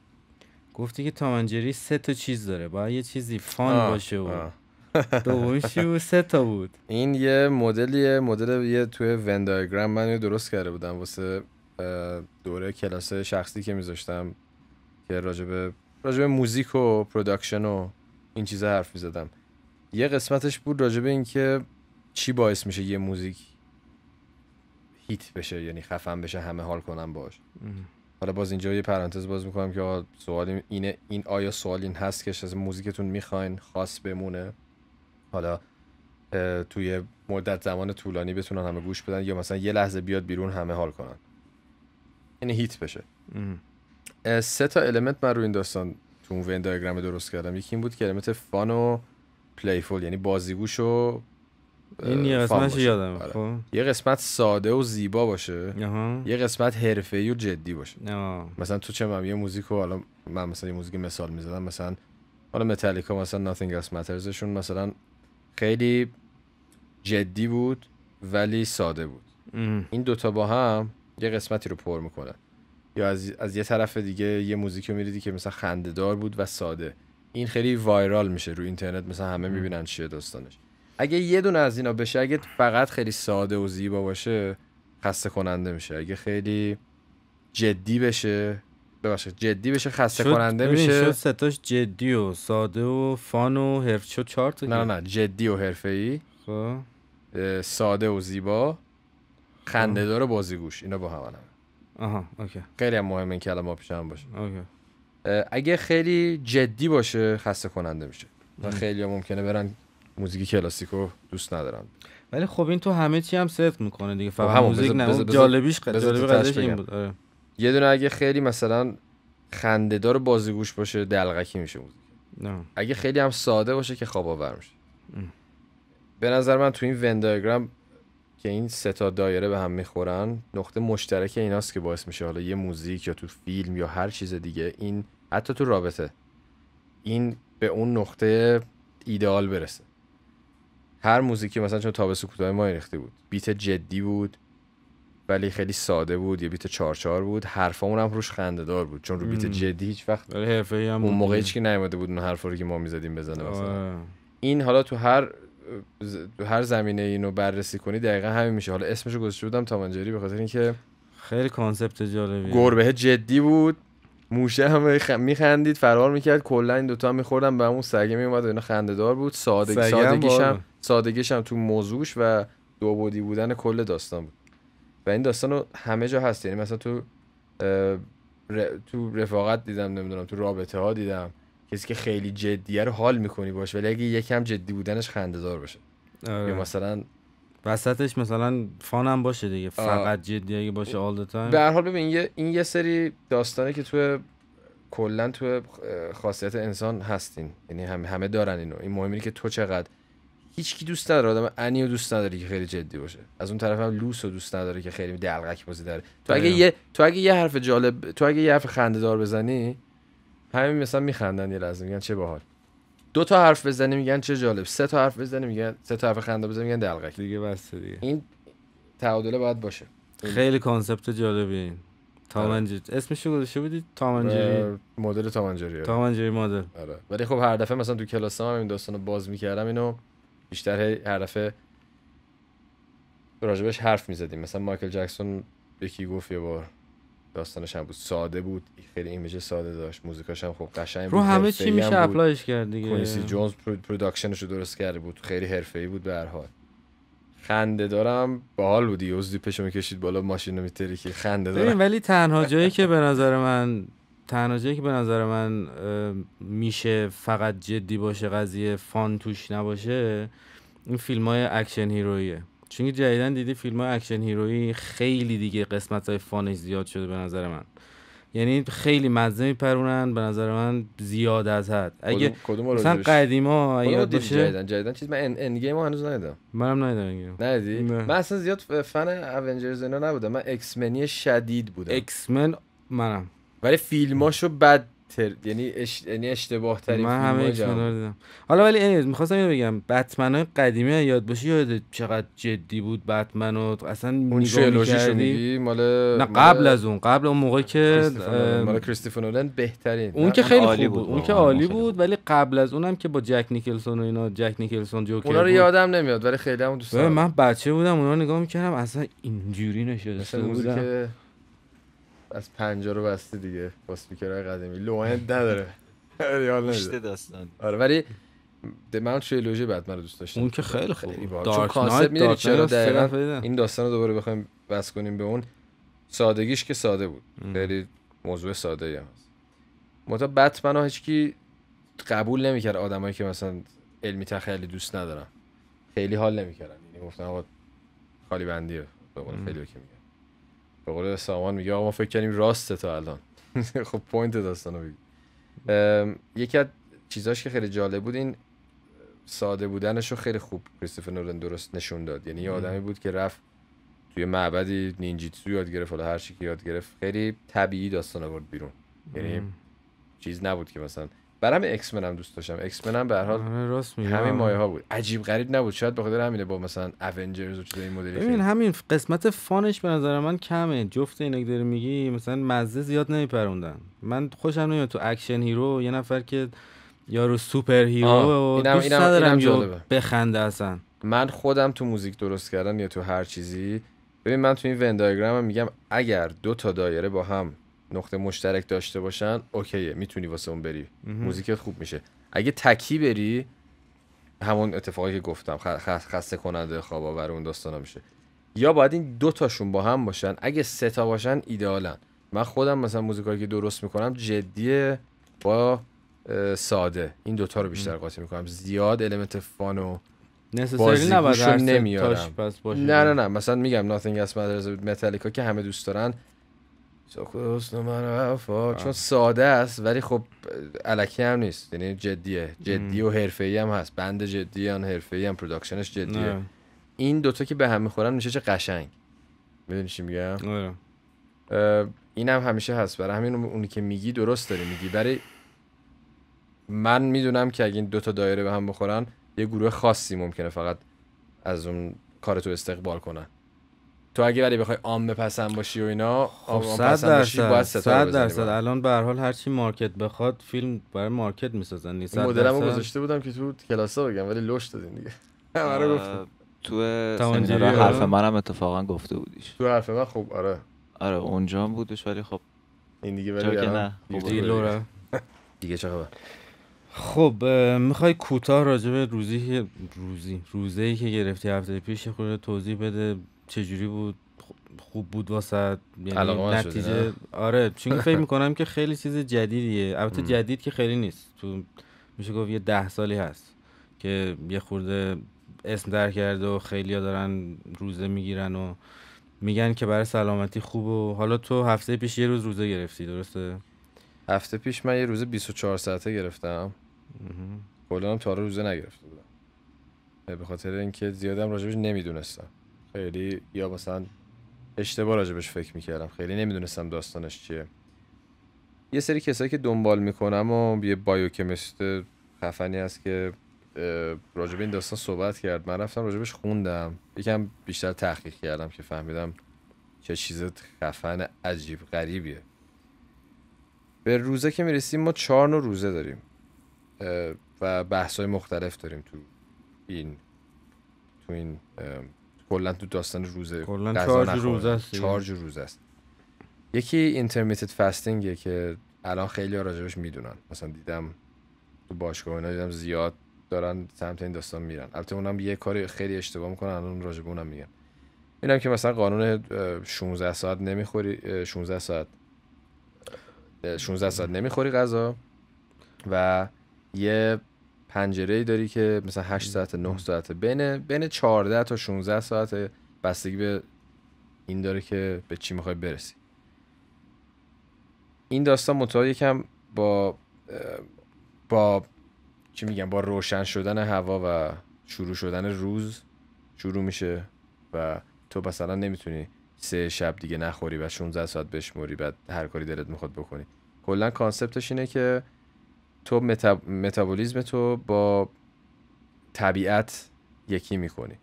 گفتی که تامنجری سه تا چیز داره. باید یه چیزی فان آه، باشه و آه. دومیش چی بود؟ سه تا بود. این یه مدلیه مدل یه توی ون دیاگرام من درست کرده بودم واسه دوره کلاس شخصی که میذاشتم که راجب راجب موزیک و production و این چیزا حرف می‌زدم. یه قسمتش بود راجب این که چی باعث میشه یه موزیک hit بشه یعنی خفن بشه همه حال کنن باش حالا باز اینجا یه پرانتز باز می‌کنم که آقا سوال اینه این آیا سوال این هست که از موزیکتون می‌خواین خاص بمونه؟ حالا توی مدت زمان طولانی بتونن همه گوش بدن یا مثلا یه لحظه بیاد بیرون همه حال کنن. یعنی hit بشه سه تا element من رو این داستان تو اون Venn diagram درست کردم یکی این بود که element fun و playful یعنی بازیگوش و این یه قسمتش. یادم آره. خب یه قسمت ساده و زیبا باشه یه قسمت حرفه‌ای و جدی باشه آه. مثلا تو چه می‌دونم یه موزیک رو حالا من مثلا یه موزیک مثال می‌زدم مثلا حالا متالیکا مثلا Nothing Else Mattersشون مثلا خیلی جدی بود ولی ساده بود ام. این دوتا با هم یه قسمتی رو پر می‌کنن یا از, از یه طرف دیگه یه موزیک رو میریدی که مثلا خندهدار بود و ساده. این خیلی وایرال میشه رو اینترنت مثلا همه می‌بینن چیه داستانش. اگه یه دونه از اینا بشه اگه فقط خیلی ساده و زیبا باشه خسته کننده میشه. اگه خیلی جدی بشه ببخشید جدی بشه خسته کننده میشه. شد ستاش جدی و ساده و fun و حرف شد نه نه جدی و حرفه‌ای. خب. ساده و زیبا. خنده‌دار و بازیگوش. اینا با هم هم. آها OK. خیلی هم مهمه این کلمه پیش هم باشه. OK. اگه خیلی جدی باشه خسته کننده میشه. و. خیلی هم ممکنه برن موزیک کلاسیکو دوست ندارن. ولی خب این تو همه چی هم صدق می‌کنه دیگه. فقط همون، موزیک نه جالبیش جالبی این. بود. آره. یه دونه اگه خیلی مثلا خندهدار بازیگوش باشه دلغکی میشه موزیک. نه. اگه خیلی هم ساده باشه که خواب آور میشه. به نظر من تو این ون دیاگرام که این سه تا دایره به هم می‌خورن نقطه مشترک ایناست که باعث میشه حالا یه موزیک یا تو فیلم یا هر چیز دیگه این حتی تو رابطه این به اون نقطه ایدئال برسه هر موزیکی مثلا چون تابستو کوتاه ما ریخته بود بیت جدی بود ولی خیلی ساده بود یه beat چار چار بود حرفامون هم روش خنده دار بود چون رو beat. جدی هیچ وقت ولی حرفه‌ای هم اون موقع. هیچ کی نیومده بود اون حرفا رو که ما می‌زدیم بزنه مثلا آره. این حالا تو هر هر زمینه اینو بررسی کنی دقیقا همین میشه. حالا اسمش رو گذاشته بودم Tom and Jerry به خاطر اینکه خیلی concept جالبیه. گربه جدی بود. موشه هم خ... میخندید فرار می‌کرد. کلا این دوتا هم میخوردن. به همون سگه میومد و اینا خندهدار بود. ساده... سگه هم سادگیش هم بود. سادگیش هم تو موضوعش و دو بودی بودن کل داستان بود. و این داستان رو همه جا هست. یعنی مثلا تو ر... تو رفاقت دیدم نمی‌دونم تو رابطه ها دیدم. کسی که خیلی جدیه رو حال می‌کنی باش ولی اگه یکم جدی بودنش خندهدار باشه. آره. یا مثلا وسطش مثلا فان هم باشه دیگه فقط جدی اگه باشه the time. به هر حال ببین این یه این یه سری داستانه که تو کلا تو خاصیت انسان هستین. یعنی همه همه دارن اینو. این مهمه که تو چقدر هیچ کی دوست نداره. آدم اینو دوست نداره که خیلی جدی باشه. از اون طرف هم لوس رو دوست نداره که خیلی دلقک بازی داره. تو اگه. یه تو اگه یه حرف جالب تو اگه یه حرف خنده دار بزنی همین مثلا میخندن یه لحظه میگن چه باحال. دو تا حرف بزنی میگن چه جالب. سه تا حرف بزنی میگن سه تا حرف خنده بزنی میگن دلقک. دیگه بسه دیگه. این تعادله باید باشه. خیلی concept جالبیه این Tom and Jerry اسمش رو گذاشته بودی؟ تامنجری مدل تامنجری تامنجری مادر آره. ولی خب هر دفعه مثلا تو کلاس هم این داستان رو باز می‌کردم اینو بیشتر هی هر دفعه راجبش حرف می‌زدیم. مثلا مایکل جکسون یکی گفت یه بار داستانش هم بود. ساده بود. خیلی image ساده داشت. موزیکاش هم خب قشنگ رو بود. همه حرفه‌ای چی میشه هم. apply ش کرد دیگه. کوینسی جونز pro- production ش رو درست کرده بود. خیلی حرفه‌ای بود به هر حال. خنده دارم. باحال بود یه زیپشو می‌کشید بالا ماشین رو میترکی خنده ببین دارم. ولی تنها جایی که به نظر من تنها جایی که به نظر من میشه فقط جدی باشه قضیه fun توش نباشه این فیلم های action hero یه چون که جدیدن دیدی فیلم های action hero یی خیلی دیگه قسمت های fun ش زیاد شده به نظر من. یعنی خیلی مزه میپرونن به نظر من زیاد از حد. اگه کدوم- مثلا قدیما یاد باشه؟ جدیدن جدیدن چیز من Endgame هنوز ندیدم. منم ندیدم ندیدی؟ نه. من اصلا زیاد fan Avengers اینا نبودم. من X-Men ی شدید بودم. X-Men منم. ولی فیلماشو بد تر... یعنی اش... یعنی اشتباه ترین من همه بود. دیدم حالا ولی اینیز می‌خواستم اینو بگم. بتمن های قدیمی ها یاد باشی یاد چقدر جدی بود بتمن و اصلا اون میگی؟ مال نه مال قبل از اون قبل اون موقع که. اه، مال کریستوفر نولان بهترین. اون که خیلی خوب بود اون که عالی بود. ولی قبل از اونم که با جک نیکلسون و اینا جک نیکلسون جوکر اونا رو. یادم نمیاد ولی خیلی هم دوست دارم. من بچه بودم اونا نگاه می‌کردم اصلا اینجوری نشده بودم. از پنجاه رو بسته دیگه با سپیکرهای قدیمی. لوهند نداره. نمیده. داستان. آره ولی من تریلوژی بتمن رو دوست داشتم. اون که خیلی خوب. دارک نایت، چرا دقیقاً. این داستان رو دوباره بخوایم بس کنیم به اون سادگیش که ساده بود. خیلی موضوع ساده ای هست. متا بتمن ها هیچکی قبول نمی‌کرد آدمایی که مثلا علمی تخیلی دوست ندارن. خیلی حال نمی‌کردن. یعنی گفتن آقا خالی بندیه. به قول. خیلی که میگه به قول سامان میگه آقا ما فکر کردیم راسته تا الان خب point داستانو بگی ام، یکی از چیزاش که خیلی جالب بود این ساده بودنش رو خیلی خوب کریستوفر نولان درست نشون داد یعنی یه. آدمی بود که رفت توی معبدی نینجیتسو یاد گرفت حالا هر چی که یاد گرفت خیلی طبیعی داستان آورد بیرون یعنی. چیز نبود که مثلا برام ایکس هم دوست داشتم. ایکس هم به هر حال راست میگی همین. مایه ها بود. عجیب غریب نبود. شاید به خاطر همینه با مثلا Avengers و چیزای این مدلی ببین همین قسمت fun ش به نظر من کمه. جفت اینا که داری میگی مثلا مزه زیاد نمیپروندن. من خوشم نمیاد تو action hero یه نفر که یارو superhero و اینم- دوست ندارم جالبه. بخنده اصلا. من خودم تو موزیک درست کردن یا تو هر چیزی ببین من تو این Venn diagram میگم اگر دو تا دایره با هم نقطه مشترک داشته باشن OK یه می‌تونی واسه اون بری. موزیکت خوب میشه. اگه تکی بری همون اتفاقی که گفتم خسته کننده خواب آور اون داستانا میشه. یا باید این دو تاشون با هم باشن. اگه سه تا باشن ایدئالن. من خودم مثلا موزیکایی که درست می‌کنم جدیه با ساده. این دوتا رو بیشتر قاطی می‌کنم. زیاد المنت فان و نسسری نمیارم. نه نه نه. مثلا میگم Nothing Else Matters متالیکا که همه دوست دارن. No matter how far. چون ساده است ولی خب الکی هم نیست. یعنی جدیه. جدی و حرفه‌ای هم هست. بند جدی هم حرفه‌ای هم production ش جدیه. نه. این دوتا که به هم می‌خورن میشه چه قشنگ. می‌دونی چی میگم؟ آره. این هم همیشه هست. برای همین اون- اونی که میگی درست داری میگی. برای من می‌دونم که اگه این دوتا دایره به هم بخورن یه گروه خاصی ممکنه فقط از اون کارتو استقبال کنن. تو اگه ولی بخوای عام پسند باشی و اینا خب عام صد پسند باشی باید درصد ستاره صد بزنی درصد. الان به هر حال هر چی مارکت بخواد فیلم برای مارکت می‌سازن نیست مدلمو گذاشته بودم که تو کلاسا بگم ولی لوش دادین دیگه همه گفتم تو سمینار حرف. منم اتفاقا گفته بودیش تو حرف من خوب آره آره اونجا هم بودش ولی خب این دیگه ولی نه؟ خب، دیگه دیگه. لورا. دیگه چه خبر خب می‌خوای کوتاه راجع به روزی روزی روزه ای که گرفتی هفته پیش یه خورده توضیح بده چجوری بود؟ خوب بود واسه یعنی نتیجه؟ آره چون فکر می‌کنم که خیلی چیز جدیدیه. البته. جدید که خیلی نیست. تو میشه گفت یه ده سالی هست که یه خورده اسم در کرده و خیلی دارن روزه می‌گیرن و میگن که برای سلامتی خوب و حالا تو هفته پیش یه روز روزه گرفتی درسته؟ هفته پیش من یه روز 24 ساعته گرفتم. کلا هم تا روزه نگرفته بودم. به خاطر اینکه زیادم راجبش نمی‌دونستم. خیلی یا مثلا اشتباه راجبش فکر می‌کردم. خیلی نمی‌دونستم داستانش چیه. یه سری کسایی که دنبال می‌کنم و یه بایوکمیست خفنی هست که راجب این داستان صحبت کرد. من رفتم راجبش خوندم. یکم بیشتر تحقیق کردم که فهمیدم چه چیز خفن عجیب غریبیه. به روزه که می‌رسیم ما چهار نوع روزه داریم. و بحث های مختلف داریم تو این تو این کلا تو داستان روزه کلاً نخوردن. روزه است جور روزه است. یکی اینترمیتد فاستینگه که الان خیلی ها راجبش می‌دونن. مثلا دیدم تو باشگاه اینا دیدم زیاد دارن سمت این داستان میرن. البته اونم یه کاری خیلی اشتباه می‌کنن الان راجب اونم میگم اینم که مثلا قانون اه، 16 ساعت نمی‌خوری اه، 16 ساعت اه، 16 ساعت نمی‌خوری غذا و یه پنجره ای داری که مثلا 8 ساعت 9 ساعت بین بین 14 تا 16 ساعت بستگی به این داره که به چی می‌خوای برسی. این داستان متأ یکم با با چی میگم با روشن شدن هوا و شروع شدن روز شروع میشه و تو مثلا نمی‌تونی سه شب دیگه نخوری و 16 ساعت بشموری بعد هر کاری دلت می‌خواد بکنی. کلا کانسپتش اینه که تو متا... متابولیزم تو با طبیعت یکی می‌کنی.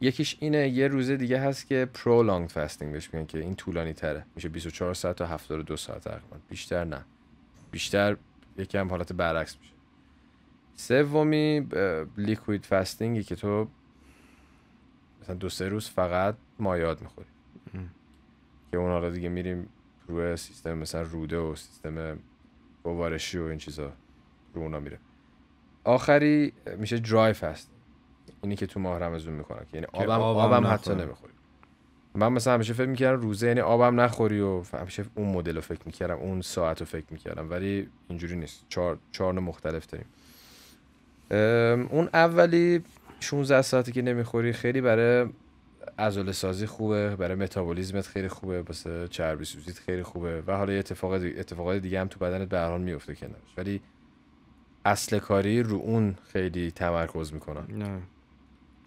یکیش اینه یه روزه دیگه هست که prolonged fasting بهش میگن که این طولانی تره. میشه 24 ساعت تا 72 ساعت تقریبا. بیشتر نه. بیشتر یکم حالت برعکس میشه. سومی لیکوید فاستینگی که تو مثلا دو سه روز فقط مایات می‌خوری. که اون حالا دیگه میریم روی سیستم مثلا روده و سیستم گوارشی و این چیزا رو اونا میره. آخری میشه درای فست اینی که تو ماه رمضون می‌کنن که یعنی آبم آبم آبم, حتی. نمی‌خوری من مثلا همیشه فکر می‌کردم روزه یعنی آبم نخوری و همیشه اون مدل رو فکر می‌کردم اون ساعت رو فکر می‌کردم ولی اینجوری نیست. چهار چهار نوع مختلف داریم. اون اولی 16 ساعتی که نمی‌خوری خیلی برای عضله سازی خوبه برای متابولیزمت خیلی خوبه واسه چربی سوزیت خیلی خوبه و حالا یه اتفاق دی- اتفاقات دیگه هم تو بدنت به هر حال میفته کنارش ولی اصل کاری رو اون خیلی تمرکز می‌کنن نه.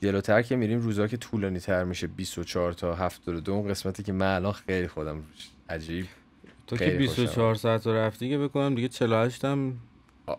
جلوتر که میریم روزا که طولانی تر میشه 24 تا 72 اون قسمتی که من الان خیلی خودم عجیب تو که خیلی 24 ساعت رو رفتی که بکنم دیگه 48 هم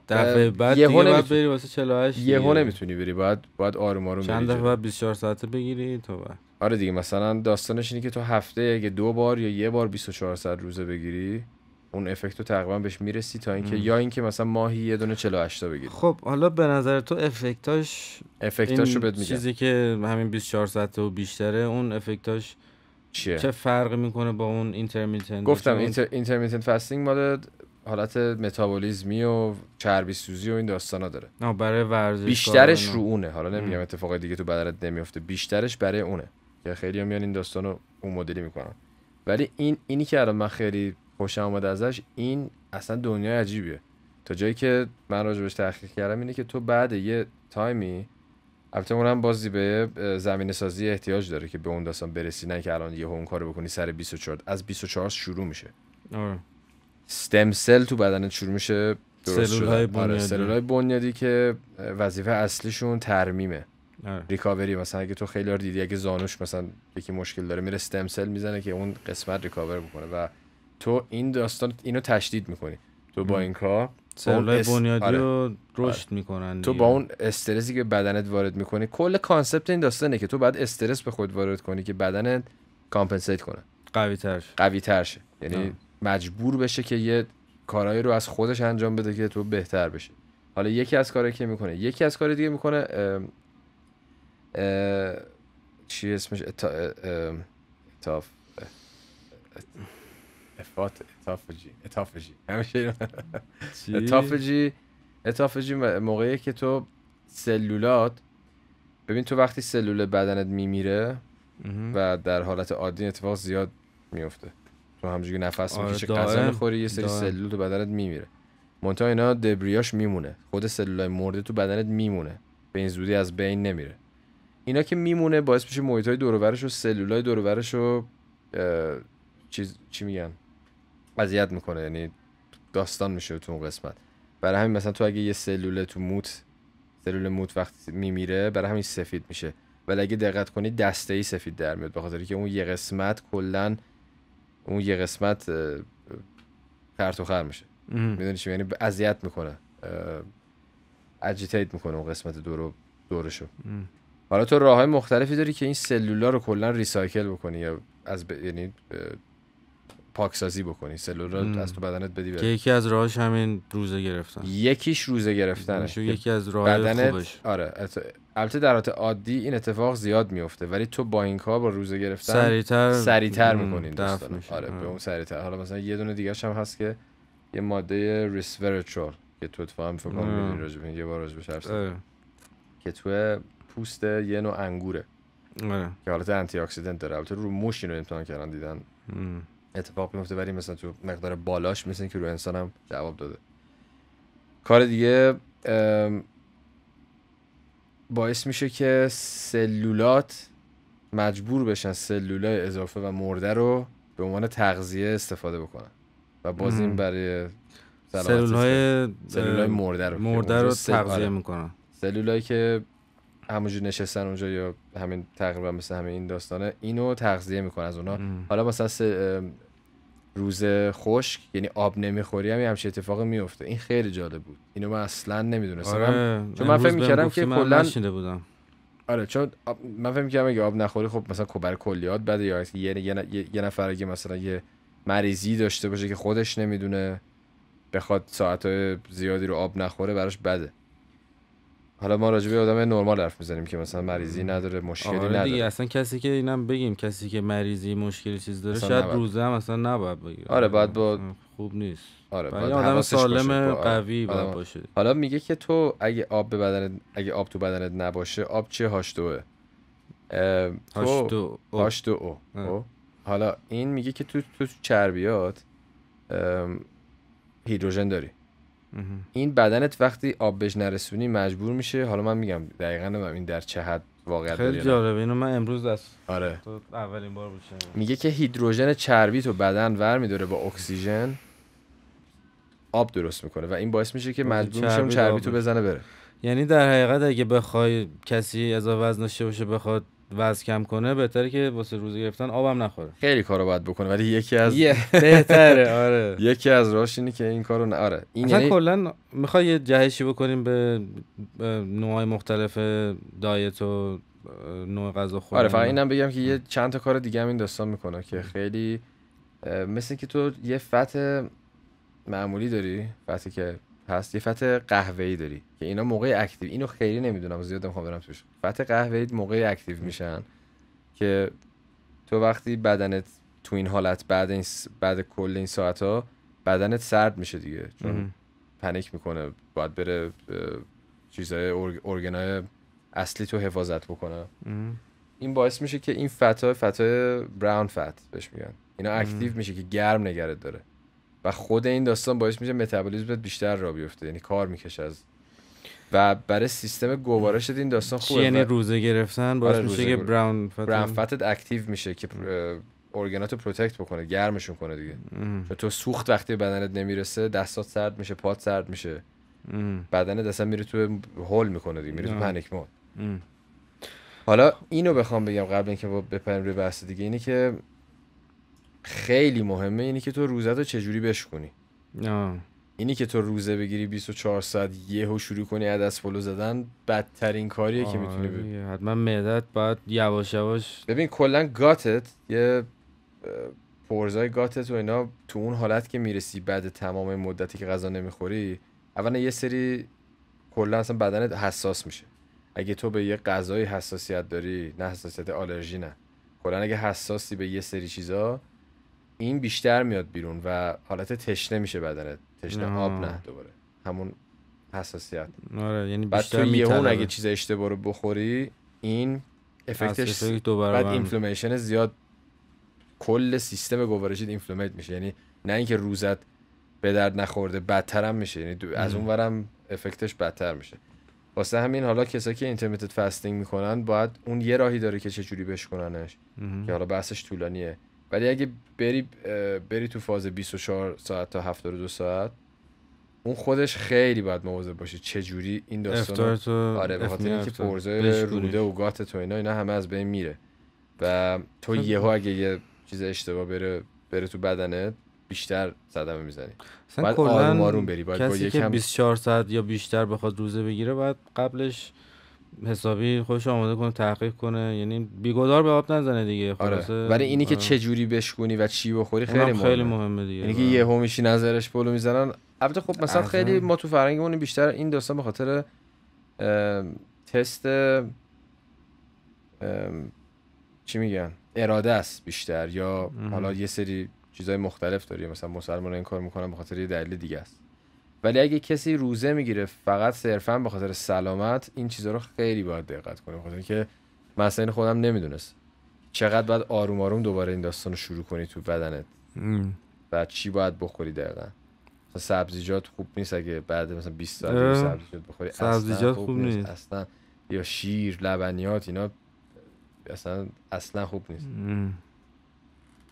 دفعه بعد یهو دیگه باید بری واسه 48 یهو دیگه. نمی‌تونی بری باید باید آروم آروم چند دفعه. بعد 24 ساعته بگیری تا بعد. آره دیگه مثلا داستانش اینه که تو هفته اگه دو بار یا یه بار 24 ساعت روزه بگیری اون effect رو تقریبا بهش می‌رسی تا اینکه. یا اینکه مثلا ماهی یه دونه 48 تا بگیری. خب حالا به نظر تو effect اش effect اشو بهت میگم. چیزی که همین 24 ساعت و بیشتره اون effect اش چیه؟ چه فرقی می‌کنه با اون intermittent گفتم inter... intermittent fasting مال حالت متابولیزمی و چربی سوزی و این داستانا داره. برای ورزش بیشترش رو اونه. حالا نمیگم ام. اتفاق دیگه تو بدنت نمیفته بیشترش برای اونه. که خیلی میان این داستان رو اون مدلی می‌کنن ولی این اینی که الان من خیلی خوشم آمده ازش این اصلا دنیای عجیبیه تا جایی که من راجبش تحقیق کردم اینه که تو بعد یه تایمی البته اونم باز یه زمینه سازی احتیاج داره که به اون داستان برسی نه که الان یه اون کارو بکنی سر 24 از 24 شروع میشه آره. stem cell تو بدنت شروع میشه درست سلولهای شدن. آره بنیادی. بنیادی که وظیفه اصلیشون ترمیمه آره. recovery مثلا اگه تو خیلی رو دیدی اگه زانوش مثلا یکی مشکل داره میره stem cell می‌زنه که اون قسمت recover بکنه و تو این داستان اینو تشدید می‌کنی. تو با. این کار سلولای بنیادی آره. رو رشد می‌کنن تو با اون استرسی که بدنت وارد می‌کنی کل concept این داستانه که تو بعد استرس به خود وارد کنی که بدنت compensate کنه. قوی تر قوی تر شه یعنی آه. مجبور بشه که یه کارهایی رو از خودش انجام بده که تو بهتر بشه حالا یکی از کارهایی که می‌کنه یکی از کار دیگه می‌کنه چی اسمش auto... autoph autoph autophagy autophagy همیشه autophagy autophagy موقعی که تو سلولات ببین تو وقتی سلول بدنت میمیره. و در حالت عادی اتفاق زیاد میفته تو همونجوری که نفس آره، می‌کشی غذا. می‌خوری یه سری دائم. سلول تو بدنت میمیره منتها اینا دبریاش میمونه خود سلولای مرده تو بدنت میمونه به این زودی از بین نمیره اینا که میمونه باعث میشه محیط های دور و برش و سلولای دور و برش رو چیز چی میگن؟ اذیت می‌کنه یعنی داستان میشه تو اون قسمت. برای همین مثلا تو اگه یه سلول تو موت سلول موت وقتی میمیره برای همین سفید میشه. ولی اگه دقت کنی دسته ای سفید در میاد به خاطر که اون یه قسمت کلا اون یه قسمت خرط و خر میشه. می‌دونی چی؟ یعنی اذیت می‌کنه اجیتیت می‌کنه اون قسمت دورو دورشو. حالا تو راه های مختلفی داری که این سلولا رو کلا ریسایکل بکنی یا از ب... یعنی پاکسازی بکنی سلولا. رو از تو بدنت بدی که بره. یکی از راهاش همین روزه گرفتن یکیش روزه گرفتنه یکی از راه بدنت خوبش آره ات- البته در حالت عادی این اتفاق زیاد میفته ولی تو با این کار با روزه گرفتن سریعتر سریعتر می‌کنین میشه. آره به آره. اون سریعتر حالا مثلا یه دونه دیگه هم هست که یه ماده ریسورچول که تو اتفاقا فکر کنم یه بار راجع. آره. که تو پوست یه نوع انگوره آره. که حالت آنتی اکسیدنت داره البته رو موش اینو امتحان کردن دیدن مم. اتفاق میفته ولی مثلا تو مقدار بالاش مثل که رو انسان هم جواب داده کار دیگه باعث میشه که سلولات مجبور بشن سلولای اضافه و مرده رو به عنوان تغذیه استفاده بکنن و باز این. برای سلامت سلول سیستم. های سلولای مرده رو مرده رو تغذیه آره. می‌کنن سلولایی که همونجور نشستن اونجا یا همین تقریبا مثل همین این داستانه اینو تغذیه می‌کنه از اونا. حالا مثلا روز خشک یعنی آب نمی‌خوری هم یه همچین اتفاقی میفته این خیلی جالب بود. اینو من اصلا نمی‌دونستم. آره چون من فکر می‌کردم که کلاً- بودم. آره چون آب- من فکر می‌کردم اگه آب نخوری خب مثلا برای کلیات بده یا یه, یه, یه, یه نفر اگه مثلا یه مریضی داشته باشه که خودش نمی‌دونه بخواد ساعتهای زیادی رو آب نخوره براش بده. حالا ما راجع به آدم نرمال حرف می‌زنیم که مثلا مریضی نداره مشکلی آره نداره. دیگه اصلا کسی که اینم بگیم کسی که مریضی مشکلی چیز داره شاید نباید. روزه هم اصلا نباید بگیره. آره، باید با- خوب نیست. آره باید باید آدم باشه. سالم با- قوی باید آدم- باشه. حالا میگه که تو اگه آب به بدنت اگه آب تو بدنت نباشه آب چه هاش دوه هاش دو او. هاش دو؟ حالا این میگه که تو تو چربیات هیدروژن داری. این بدنت وقتی آب بهش نرسونی مجبور میشه حالا من میگم دقیقا نمی‌دونم این در چه حد واقعیت داره خیلی. جالبه اینو من امروز از آره تو اولین بار شنیدم. میگه که هیدروژن چربی تو بدن ور میداره با اکسیژن آب درست می‌کنه و این باعث میشه که مجبور میشه چربی تو بشه. بزنه بره یعنی در حقیقت اگه بخوای کسی اضافه وزن داشته باشه بخواد وزن کم کنه بهتره که واسه روزه گرفتن آبم نخوره. خیلی کارو باید بکنه ولی یکی از بهتره آره. یکی از راهش اینه که این کارو نه آره. این اصلا یعنی کلا می‌خوای یه جهشی بکنیم به نوعای مختلف diet و نوع غذا خوردن. آره فقط اینم بگم که یه چند تا کار دیگه هم این داستان می‌کنه که خیلی مثل که تو یه fat معمولی داری fat ی که هست یه fat قهوه‌ای داری. که اینا موقع active اینو خیلی نمی‌دونم زیاد نمی‌خوام برم توش. fat قهوه‌ای موقع active میشن که تو وقتی بدنت تو این حالت بعد این س- بعد کل این ساعت ها بدنت سرد میشه دیگه. چون. panic می‌کنه باید بره چیزای ارگ- ارگانای اصلی تو حفاظت بکنه. مهم. این باعث میشه که این fat ا fat ای brown fat بهش میگن. اینا active میشه که گرم نگهت داره. و خود این داستان باعث میشه متابولیسمت بیشتر را بیفته یعنی کار می‌کشه از و برای سیستم گوارشت این داستان خوبه یعنی و روزه گرفتن باعث آره، میشه که brown fat brown fat ت active میشه که ارگاناتو protect بکنه گرمشون کنه دیگه. چون تو سوخت وقتی بدنت نمی‌رسه دستات سرد میشه پات سرد میشه. بدنت اصلا میره تو هول می‌کنه دیگه میره تو. panic mode. حالا اینو بخوام بگم قبل اینکه بپریم روی بحث دیگه اینه که خیلی مهمه اینی که تو روزت رو چجوری بشکنی آه. اینی که تو روزه بگیری 24 ساعت یهو شروع کنی عدس پلو زدن بدترین کاریه که می‌تونی دیگه. حتما معدت باید یواش یواش ببین کلا گاتت یه پرزای گاتت و اینا تو اون حالت که می‌رسی بعد تمام مدتی که غذا نمی‌خوری اولا یه سری کلا اصلا بدنت حساس میشه اگه تو به یه غذای حساسیت داری نه حساسیت آلرژی نه کلا اگه حساسی به یه سری چیزا این بیشتر میاد بیرون و حالت تشنه میشه بدنت تشنه آب آه. نه دوباره همون حساسیت آره یعنی بعد تو یهو میطلبه. اگه چیز اشتباه رو بخوری این effect ش بعد inflammation زیاد کل سیستم گوارشیت inflammate میشه یعنی نه اینکه روزت به درد نخورده بدتر هم میشه یعنی دو- از مم. اون ورم effect ش بدتر میشه واسه همین حالا کسایی که intermittent fasting می‌کنن باید اون یه راهی داره که چجوری بشکننش. که حالا بحثش طولانیه ولی اگه بری بری تو فاز 24 ساعت تا 72 ساعت اون خودش خیلی باید مواظب باشی چجوری این داستان افطار تو آره به خاطر اینکه. پرزای بشکونی. روده و گات تو اینا اینا همه از بین میره و تو خب. یهو اگه یه چیز اشتباه بره بره تو بدنت بیشتر صدمه می‌زنی کلاً آروم آروم بری باید با کسی که یکم 24 ساعت یا بیشتر بخواد روزه بگیره باید قبلش حسابی خودش آماده کنه تحقیق کنه یعنی بیگدار به آب نزنه دیگه آره خلاصه ولی اینی که آره. چه جوری بشکونی و چی بخوری خیلی مهمه خیلی مهمه دیگه یعنی که آره. یهو میشی نظرش پلو می‌زنن البته خب مثلا. خیلی ما تو فرهنگمون بیشتر این داستان به خاطر تست چی میگن اراده است بیشتر یا. حالا یه سری چیزای مختلف داری مثلا مسلمان این کار می‌کنن به خاطر یه دلیل دیگه است ولی اگه کسی روزه می‌گیره فقط صرفا به خاطر سلامت این چیزا رو خیلی باید دقت کنه خاطر اصلا اینو خودم نمی‌دونست چقدر باید آروم آروم دوباره این داستان رو شروع کنی تو بدنت. و چی باید بخوری دقیقا مثلا سبزیجات خوب نیست اگه بعد مثلا 20 ساعت اه، دیگه سبزیجات بخوری سبزیجات خوب نیست. اصلا یا شیر لبنیات اینا اصلا اصلا خوب نیست ام.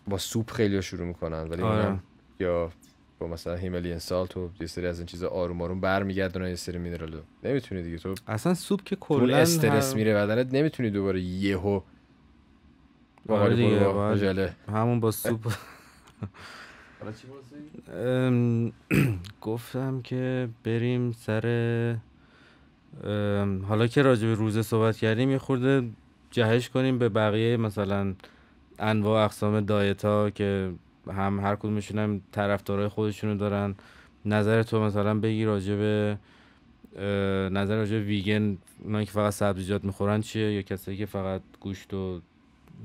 با سوپ خیلی شروع می‌کنن ولی آره. یا با مثلا هیمالین سالت و یه سری از این چیزا آروم آروم برمیگردونن یه سری مینرالو نمی‌تونی دیگه تو اصلا سوپ که کلا استرس هر- میره بدنت نمی‌تونی دوباره یهو آره. همون با سوپ. گفتم که بریم سر حالا که راجع به روزه صحبت کردیم یه خورده جهش کنیم به بقیه مثلا انواع اقسام دایت ها که هم هر کدومشون هم طرفدارای خودشونو دارن. نظر تو مثلا بگی راجع به نظر راجع به ویگن اونایی که فقط سبزیجات می‌خورن چیه؟ یا کسایی که فقط گوشت و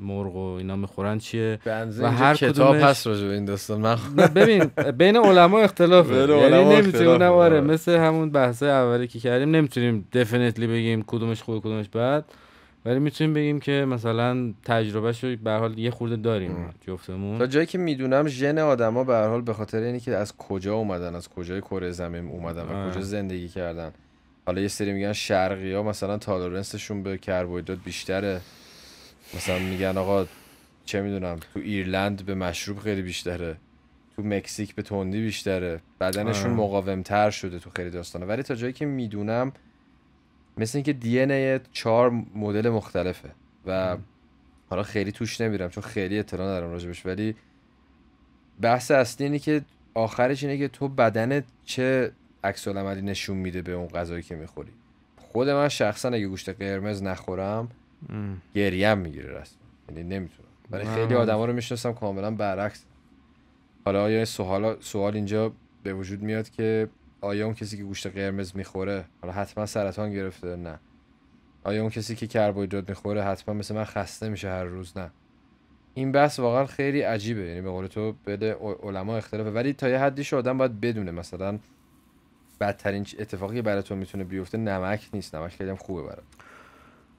مرغ و اینا می‌خورن چیه؟ و هر کتاب کدومش- هست راجع به این داستان. من ببین بین علما اختلافه. یعنی نمی‌تونیم آره آره. مثل همون بحث اولی که کردیم نمی‌تونیم دفینیتلی بگیم کدومش خوبه کدومش بد. ولی می‌تونیم بگیم که مثلا تجربهش رو به حال یه خورده داریم. جفتمون تا جایی که می‌دونم ژن آدما به هر حال به خاطر اینی که از کجا اومدن از کجای کره زمین اومدن و. کجا زندگی کردن حالا یه سری میگن شرقی ها مثلا تالرنسشون به کربوهیدرات بیشتره مثلا میگن آقا چه می‌دونم تو ایرلند به مشروب خیلی بیشتره تو مکزیک به تندی بیشتره بدنشون. مقاومتر شده تو خیلی داستانه ولی تا جایی که می‌دونم مثل اینکه دی ان چهار مدل مختلفه و حالا خیلی توش نمیرم چون خیلی اطلاع ندارم راجبش ولی بحث اصلی اینه که آخرش اینه که تو بدنت چه عکس عملی نشون میده به اون غذایی که می‌خوری خود من شخصا اگه گوشت قرمز نخورم. گریم می‌گیره رسما یعنی نمی‌تونم ولی. خیلی آدما رو می‌شناسم کاملا برعکس حالا آیا یه سوال سوال اینجا به وجود میاد که آیا اون کسی که گوشت قرمز می‌خوره؟ حالا حتما سرطان گرفته نه. آیا اون کسی که کربوهیدرات می‌خوره حتما مثل من خسته میشه هر روز؟ نه. این بحث واقعا خیلی عجیبه. یعنی به قول تو بده علما اختلافه. ولی تا یه حدیش آدم باید بدونه. مثلا بدترین اتفاقی برای تو می‌تونه بیفته نمک نیست. نمک خیلی هم خوبه برات.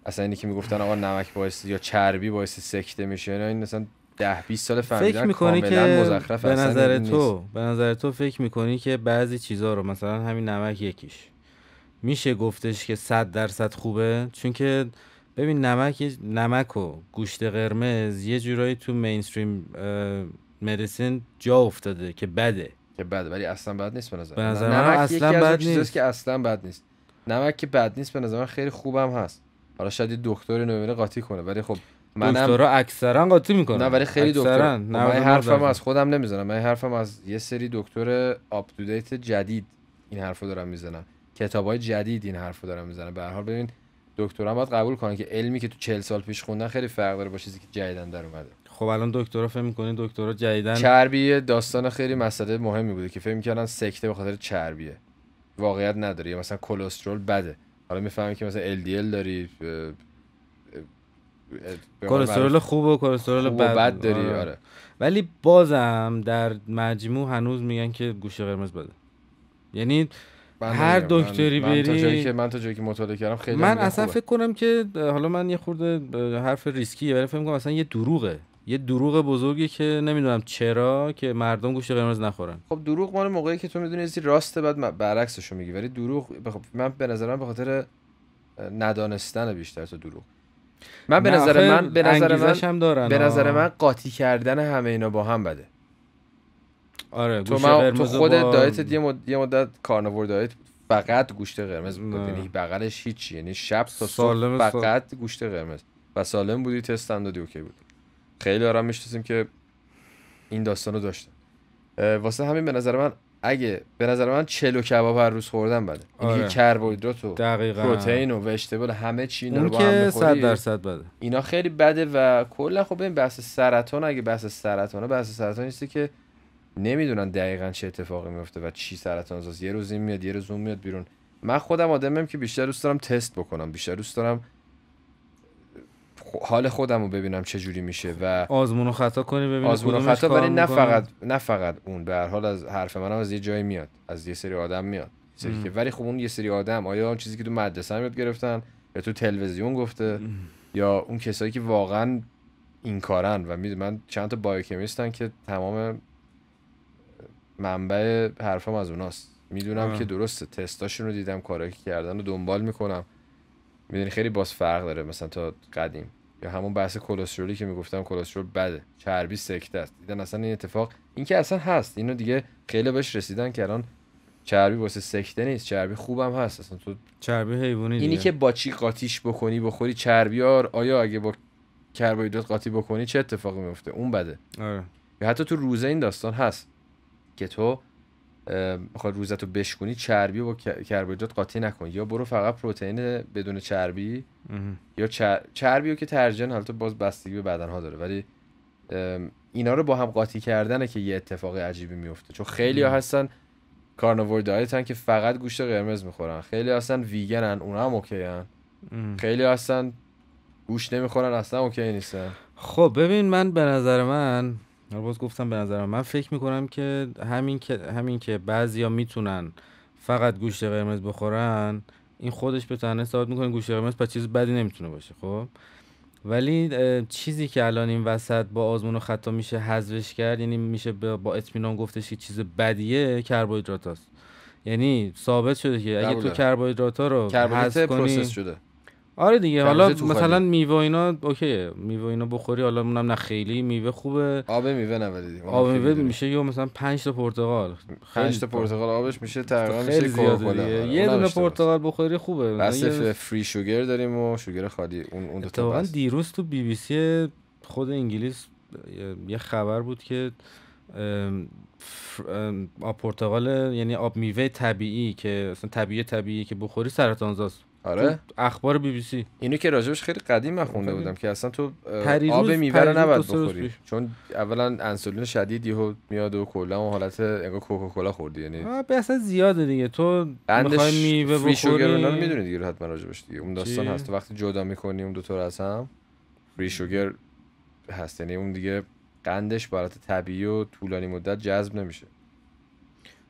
اصلا اینی که می‌گفتن آقا نمک باعث یا چربی باعث سکته میشه این مثلا ده 20 سال فهمیدن فکر می‌کنی کاملا که مزخرف به اصلا نظر این نیست. تو به نظر تو فکر می‌کنی که بعضی چیزها رو مثلا همین نمک یکیش میشه گفتش که صد درصد خوبه چون که ببین نمک نمک و گوشت قرمز یه جورایی تو مینستریم مدیسین جا افتاده که بده که بد ولی اصلا بد نیست به نظر به من. نظر من نمک اصلا یکی از اون بد نیست. که اصلا بد نیست نمک که بد نیست به نظر من خیلی خوبم هست حالا شاید دکتر نمیره قاطی کنه ولی خب منم دکترا اکثرا قاطی می‌کنن. نه ولی خیلی دکتر. خب من 99 این حرفم. از خودم نمی‌زنم. من حرفم از یه سری دکتر آپ جدید این حرفو دارم می‌زنم. کتابای جدید این حرفو دارم می‌زنم. به هر حال ببین دکترا باید قبول کنن که علمی که تو 40 سال پیش خوندن خیلی فرق داره با چیزی که جدیدن در اومده. خب الان دکترا فکر می‌کنین دکترا جدیدن؟ چربی یه داستان خیلی مسئله مهمی بوده که فکر می‌کردن سکته به خاطر چربیه. واقعیت نداره. یا مثلا کلسترول بده. حالا می‌فهمی که مثلا LDL داری اه، اه، به قول کلسترول خوب و کلسترول بد, بد داری آره. آره. ولی بازم در مجموع هنوز میگن که گوشت قرمز بده. یعنی هر دکتری من تا بری- جایی که من تا جایی که مطالعه کردم خیلی من اصلا خوبه. فکر کنم که حالا من یه خورده حرف ریسکیه ولی فکر کنم اصلا یه دروغه. یه دروغ بزرگی که نمی‌دونم چرا که مردم گوشت قرمز نخورن. خب دروغ مال موقعی که تو می‌دونی چیزی راسته بعد برعکسشو میگی ولی دروغ بخ... من به نظر من به خاطر ندانستن بیشتر تا دروغ. من به نظر من به نظر من هم دارن به نظر. من قاطی کردن همه اینا با هم بده. آره تو, من... تو قرمز خود با... دایت یه, مد... یه مدت کارنور دایت فقط گوشت قرمز بود. نه. یعنی بغلش هیچی. یعنی شب تا سالم صبح سال- فقط گوشت قرمز. و سالم بودی تست هم دادی اوکی بود. خیلی آرام می‌شناسیم که این داستان رو داشتن. واسه همین به نظر من اگه به نظر من چلو کباب هر روز خوردن بده. این آره. کربوهیدرات و دقیقاً. پروتئین و وجتبل همه چی اینا رو با هم بخوری درصد بده. اینا خیلی بده و کلا خب این بحث سرطان اگه بحث سرطانه بحث سرطان نیستی که نمی‌دونن دقیقا چه اتفاقی میفته و چی سرطان زاست یه روز این میاد یه روز اون میاد بیرون. من خودم آدمم که بیشتر دوست دارم تست بکنم بیشتر دوست دارم حال خودم رو ببینم چه جوری میشه و آزمون و خطا کنی ببینی آزمون و خطا ولی نه. فقط نه فقط اون به هر حال از حرف منم از یه جایی میاد از یه سری آدم میاد سری ام. که ولی خب اون یه سری آدم آیا اون چیزی که تو مدرسه هم یاد گرفتن یا تو تلویزیون گفته یا اون کسایی که واقعا این کارن و می‌دونم من چند تا بایوکمیستن که تمام منبع حرفم از اوناست می‌دونم. که درسته تستاشون رو دیدم کارایی که کردن رو دنبال می‌کنم می‌دونی خیلی باز فرق داره مثلا تا قدیم یا همون بحث کلسترولی که می‌گفتم کلسترول بده. چربی سکته است. دیدن اصلا این اتفاق این که اصلا هست. اینو دیگه خیلی بهش رسیدن که الان چربی واسه سکته نیست. چربی خوبم هست. اصلا تو چربی حیوانی اینی دیگه. که با چی قاطیش بکنی بخوری چربی ها آیا اگه با کربوهیدرات قاطی بکنی چه اتفاقی میفته اون بده. آره. یا حتی تو روزه این داستان هست که تو اه، بخوای روزه تو بشکنی چربی رو با ک- کربوهیدرات قاطی نکن یا برو فقط پروتئین بدون چربی. یا چر... چربی رو که ترجیحاً حالت باز بستگی به بدن ها داره ولی اینا رو با هم قاطی کردنه که یه اتفاق عجیبی میفته چون خیلی ها. هستن کارنور دایتن که فقط گوشت قرمز می‌خورن خیلی هستن ویگنن اونا هم okay هن. خیلی هستن گوشت نمی‌خورن اصلا okay نیستن خب ببین من به نظر من باز گفتم به نظر من فکر می‌کنم که همین که همین که بعضیا می‌تونن فقط گوشت قرمز بخورن این خودش به تنها ثابت می‌کنه گوشت قرمز پس چیز بدی نمی‌تونه باشه خب؟ ولی چیزی که الان این وسط با آزمون و خطا میشه حذفش کرد یعنی میشه با اطمینان گفتش که چیز بدیه کربوهیدرات هست یعنی ثابت شده که اگه تو کربوهیدرات ها رو حذف کنی شده. آره دیگه حالا مثلا میوه اینا اوکیه میوه اینا بخوری حالا اونم نه خیلی میوه خوبه. آب میوه نولی آب میوه میشه یا مثلا 5 تا پرتقال. 5 تا پرتقال آبش میشه تقریبا میشه زیاده یه دونه پرتقال بخوری خوبه. بس فری شوگر داریم و شوگر خالی اون اون دو تا دیروز تو بی بی سی خود انگلیس یه خبر بود که آب پرتقال یعنی آب میوه طبیعی که اصلا طبیعی طبیعی که بخوری سرطان زاست. آره. اخبار بی بی سی. اینو که راجبش خیلی قدیم من خونده بودم که اصلا تو آب میوه رو نباید بخوری. چون اولا انسولین شدید یهو میاد و کلا اون حالت انگار کوکاکولا خوردی یعنی به اصلا زیاده دیگه. تو می‌خوای میوه بخوری؟ شوگر رو می‌دونی دیگه حتما راجبش دیگه. اون داستان هست. وقتی جدا می‌کنی اون دو تا از هم فری شوگر هست. یعنی اون دیگه قندش برات طبیعی و طولانی مدت جذب نمیشه.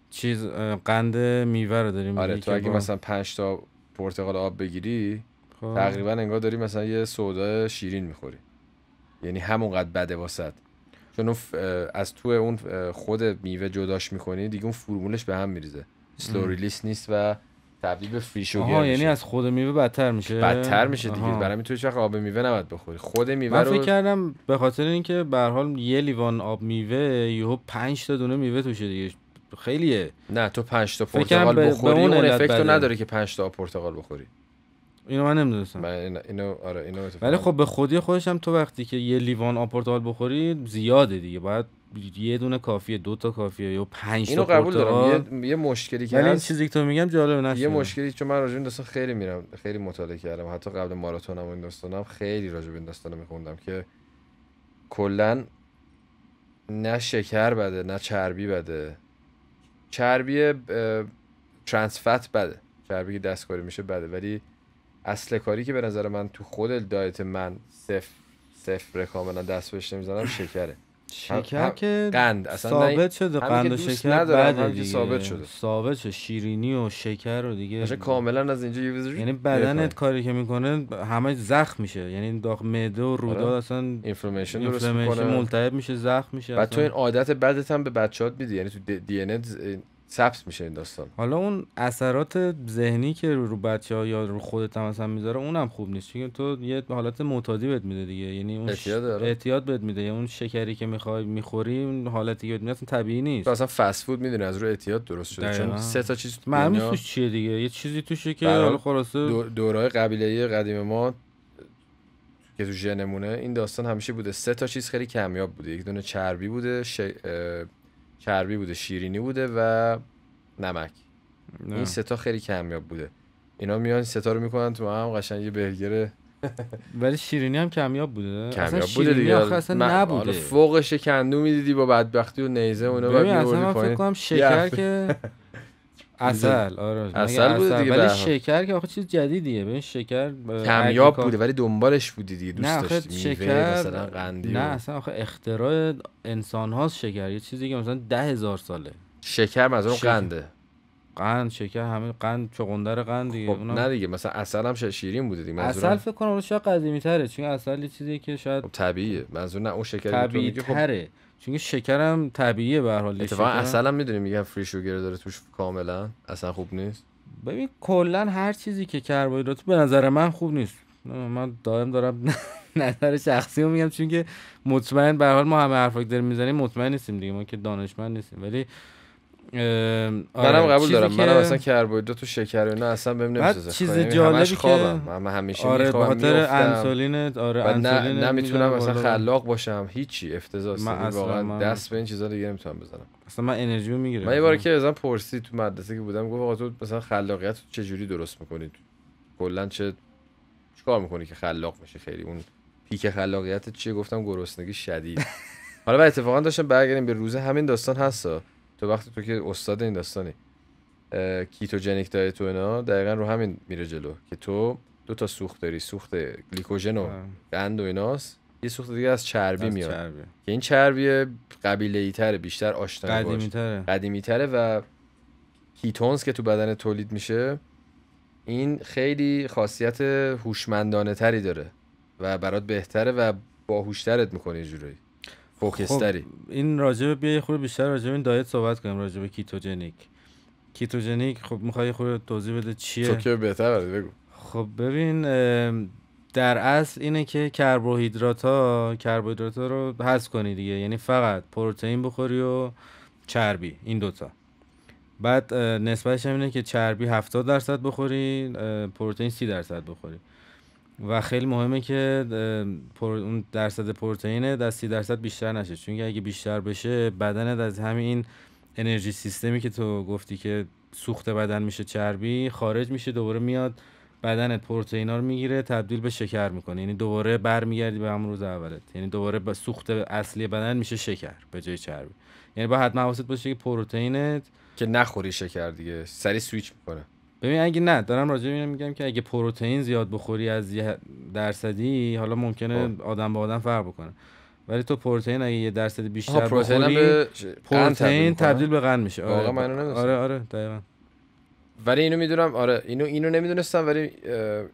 چیز قند میوه رو داریم آره تو اگه مثلا 5 تا پرتقال آب بگیری خب. تقریبا انگار داری مثلا یه سودا شیرین می‌خوری. یعنی همونقدر بده واسط. چون از تو اون خود میوه جداش می‌کنی دیگه اون فرمولش به هم میریزه. سلو ریلیس نیست و تبدیل به فری شوگر یعنی از خود میوه بدتر میشه. بدتر میشه دیگه. آها. برای تو وقت آب میوه نباید بخوری. خود میوه من فکر کردم به خاطر اینکه به حال یه لیوان آب میوه یهو 5 تا دونه میوه توشه دیگه. خیلیه. نه تو 5 تا پرتقال بخوری اون افکت رو نداره که 5 تا پرتقال بخوری. اینو من نمی‌دونستم. من اینو آره اینو ولی خب به خودی خودش هم تو وقتی که یه لیوان آب پرتقال بخوری زیاده دیگه. باید یه دونه کافیه دو تا کافیه یا پنج اینو تا قبول دارم. یه, یه مشکلی که ولی این چیزی که تو میگم جالب نشه. یه مشکلی چون من راجع به خیلی میرم خیلی مطالعه کردم. حتی قبل ماراتونم و این داستانم خیلی راجع به این داستانا میخوندم که کلا نه شکر بده نه چربی بده. چربی ترانسفت بده. چربی که دستکاری میشه بده. ولی اصل کاری که به نظر من تو خود دایت من صفر صفر کاملا دست بهش نمی‌زنم شکره. شکر که قند. اصلا ثابت شده قند و شکر بده دیگه. ثابت شده. ثابت شده شیرینی و شکر رو دیگه کاملا از اینجا یعنی بدنت کاری که می‌کنه همه زخم میشه. یعنی داغ معده و رودا آره. اصلا اینفلامشن درست می‌کنه. ملتهب میشه زخم میشه بعد تو این عادت بدت هم به بچه‌هات میدی. یعنی تو دی ان ثبت میشه این داستان. حالا اون اثرات ذهنی که رو, بچه ها یا رو خودت هم مثلا می‌ذاره اونم خوب نیست. چون تو یه حالت معتادی بهت میده دیگه. یعنی اون اعتیاد, بهت میده. یعنی اون شکری که می‌خوای می‌خوری اون حالتی که اصلا طبیعی نیست. تو اصلا فست فود می‌دونی از رو اعتیاد درست شده. چون سه تا چیز معلومه توش چیه دیگه. یه چیزی توشه که حالا خلاصه دو دورای قبیله قدیم ما که تو ژنمونه این داستان همیشه بوده. سه تا چیز خیلی کمیاب بوده. یک دونه چربی بوده ش... چربی بوده شیرینی بوده و نمک. نه. این ستا خیلی کمیاب بوده. اینا میان ستا رو می‌کنن تو هم قشنگ یه برگر ولی شیرینی هم کمیاب بوده. کمیاب بوده دیگه. اصلا نبوده. فوقش کندو می‌دیدی با بدبختی و نیزه اونا بعد اصلا فکر کنم شکر که اصل آره اصل بوده دیگه ولی شکر که آخه چیز جدیدیه. ببین شکر کمیاب بوده ولی دنبالش بودی دیگه. دوست داشتی شکر مثلا قندی نه اصلا آخه اختراع انسان هاست شکر. یه چیزی که مثلا ده هزار ساله. شکر منظورم قنده. قند شکر همه قند چغندر قند دیگه. خب نه دیگه مثلا اصل هم شیرین بوده دیگه. اصل فکر کنم شاید قدیمی تره چون اصل یه چیزی که شاید خب طبیعیه. منظور نه اون شکر طبیعی خب تره چون شکرم طبیعیه به هر حال اتفاقا اصلا هم می‌دونی میگن فری شوگر داره توش کاملا اصلا خوب نیست. ببین کلا هر چیزی که کربوهیدرات به نظر من خوب نیست. من دائم دارم نظر شخصی رو میگم چون که مطمئن به حال ما همه حرفا که داریم می‌زنیم مطمئن نیستیم دیگه. ما که دانشمند نیستیم. ولی آره منم قبول دارم. که... منم اصلا کربوهیدرات و شکر اینا اصلا بهم نمی‌سازه چیز خب، یعنی جالبی که من همیشه آره به خاطر انسولین آره انسولین نه نمی‌تونم مثلا خلاق باشم. هیچی افتضاح من واقعا من... دست به این چیزا دیگه نمی‌تونم بزنم. اصلا من انرژی رو می‌گیرم. من یه بار که ازم پرسید تو مدرسه که بودم گفت آقا تو مثلا خلاقیت چه جوری درست می‌کنید کلا چه چیکار می‌کنی که خلاق میشه خیلی اون پیک خلاقیت چیه؟ گفتم گرسنگی شدید. حالا بعد اتفاقا داشتم برگردیم به روزه همین داستان هستا. تو وقتی تو که استاد این داستانی. کیتوجنیک دایت و اینا دقیقا رو همین میره جلو که تو دو تا سوخت داری سوخت گلیکوژن و قند و ایناست. یه سوخت دیگه از چربی میاد. چربی. که این چربی قبیله ای تره بیشتر آشنا قدیمی تره قدیمی تره و ketones که تو بدن تولید میشه این خیلی خاصیت هوشمندانه تری داره و برات بهتره و باهوشترت می‌کنه یه جورایی. focus تری خب این راجبه بیا یه خورده بیشتر راجبه این diet صحبت کنیم راجبه ketogenic ketogenic خب می‌خوای خورده توضیح بده چیه؟ تو که بهتر بگو. خب ببین در اصل اینه که کربوهیدرات ها کربوهیدرات ها رو حذف کنی دیگه. یعنی فقط پروتئین بخوری و چربی این دوتا. بعد نسبتش هم اینه که چربی 70 درصد بخوری پروتئین 30 درصد بخوری. و خیلی مهمه که اون درصد پروتئین از 30 درصد بیشتر نشه. چون اگه بیشتر بشه بدنت از همین انرژی سیستمی که تو گفتی که سوخت بدن میشه چربی خارج میشه دوباره میاد بدنت پروتئینا رو می‌گیره تبدیل به شکر می‌کنه. یعنی دوباره برمیگردی به همون روز اولت. یعنی دوباره به سوخت اصلی بدن میشه شکر به جای چربی. یعنی با حتما حواست باشه که پروتئینت که نخوری شکر دیگه. سری سویچ می‌کنه. ببین اگه نه دارم راجع به میگم که اگه پروتئین زیاد بخوری از یه درصدی حالا ممکنه خب. آدم با آدم فرق بکنه ولی تو پروتئین اگه یه درصد بیشتر پروتئین بخوری به پروتئین؟ تبدیل به قند میشه آره نمی‌دونستم. آره آره دقیقاً ولی اینو می‌دونم آره اینو اینو نمی‌دونستم ولی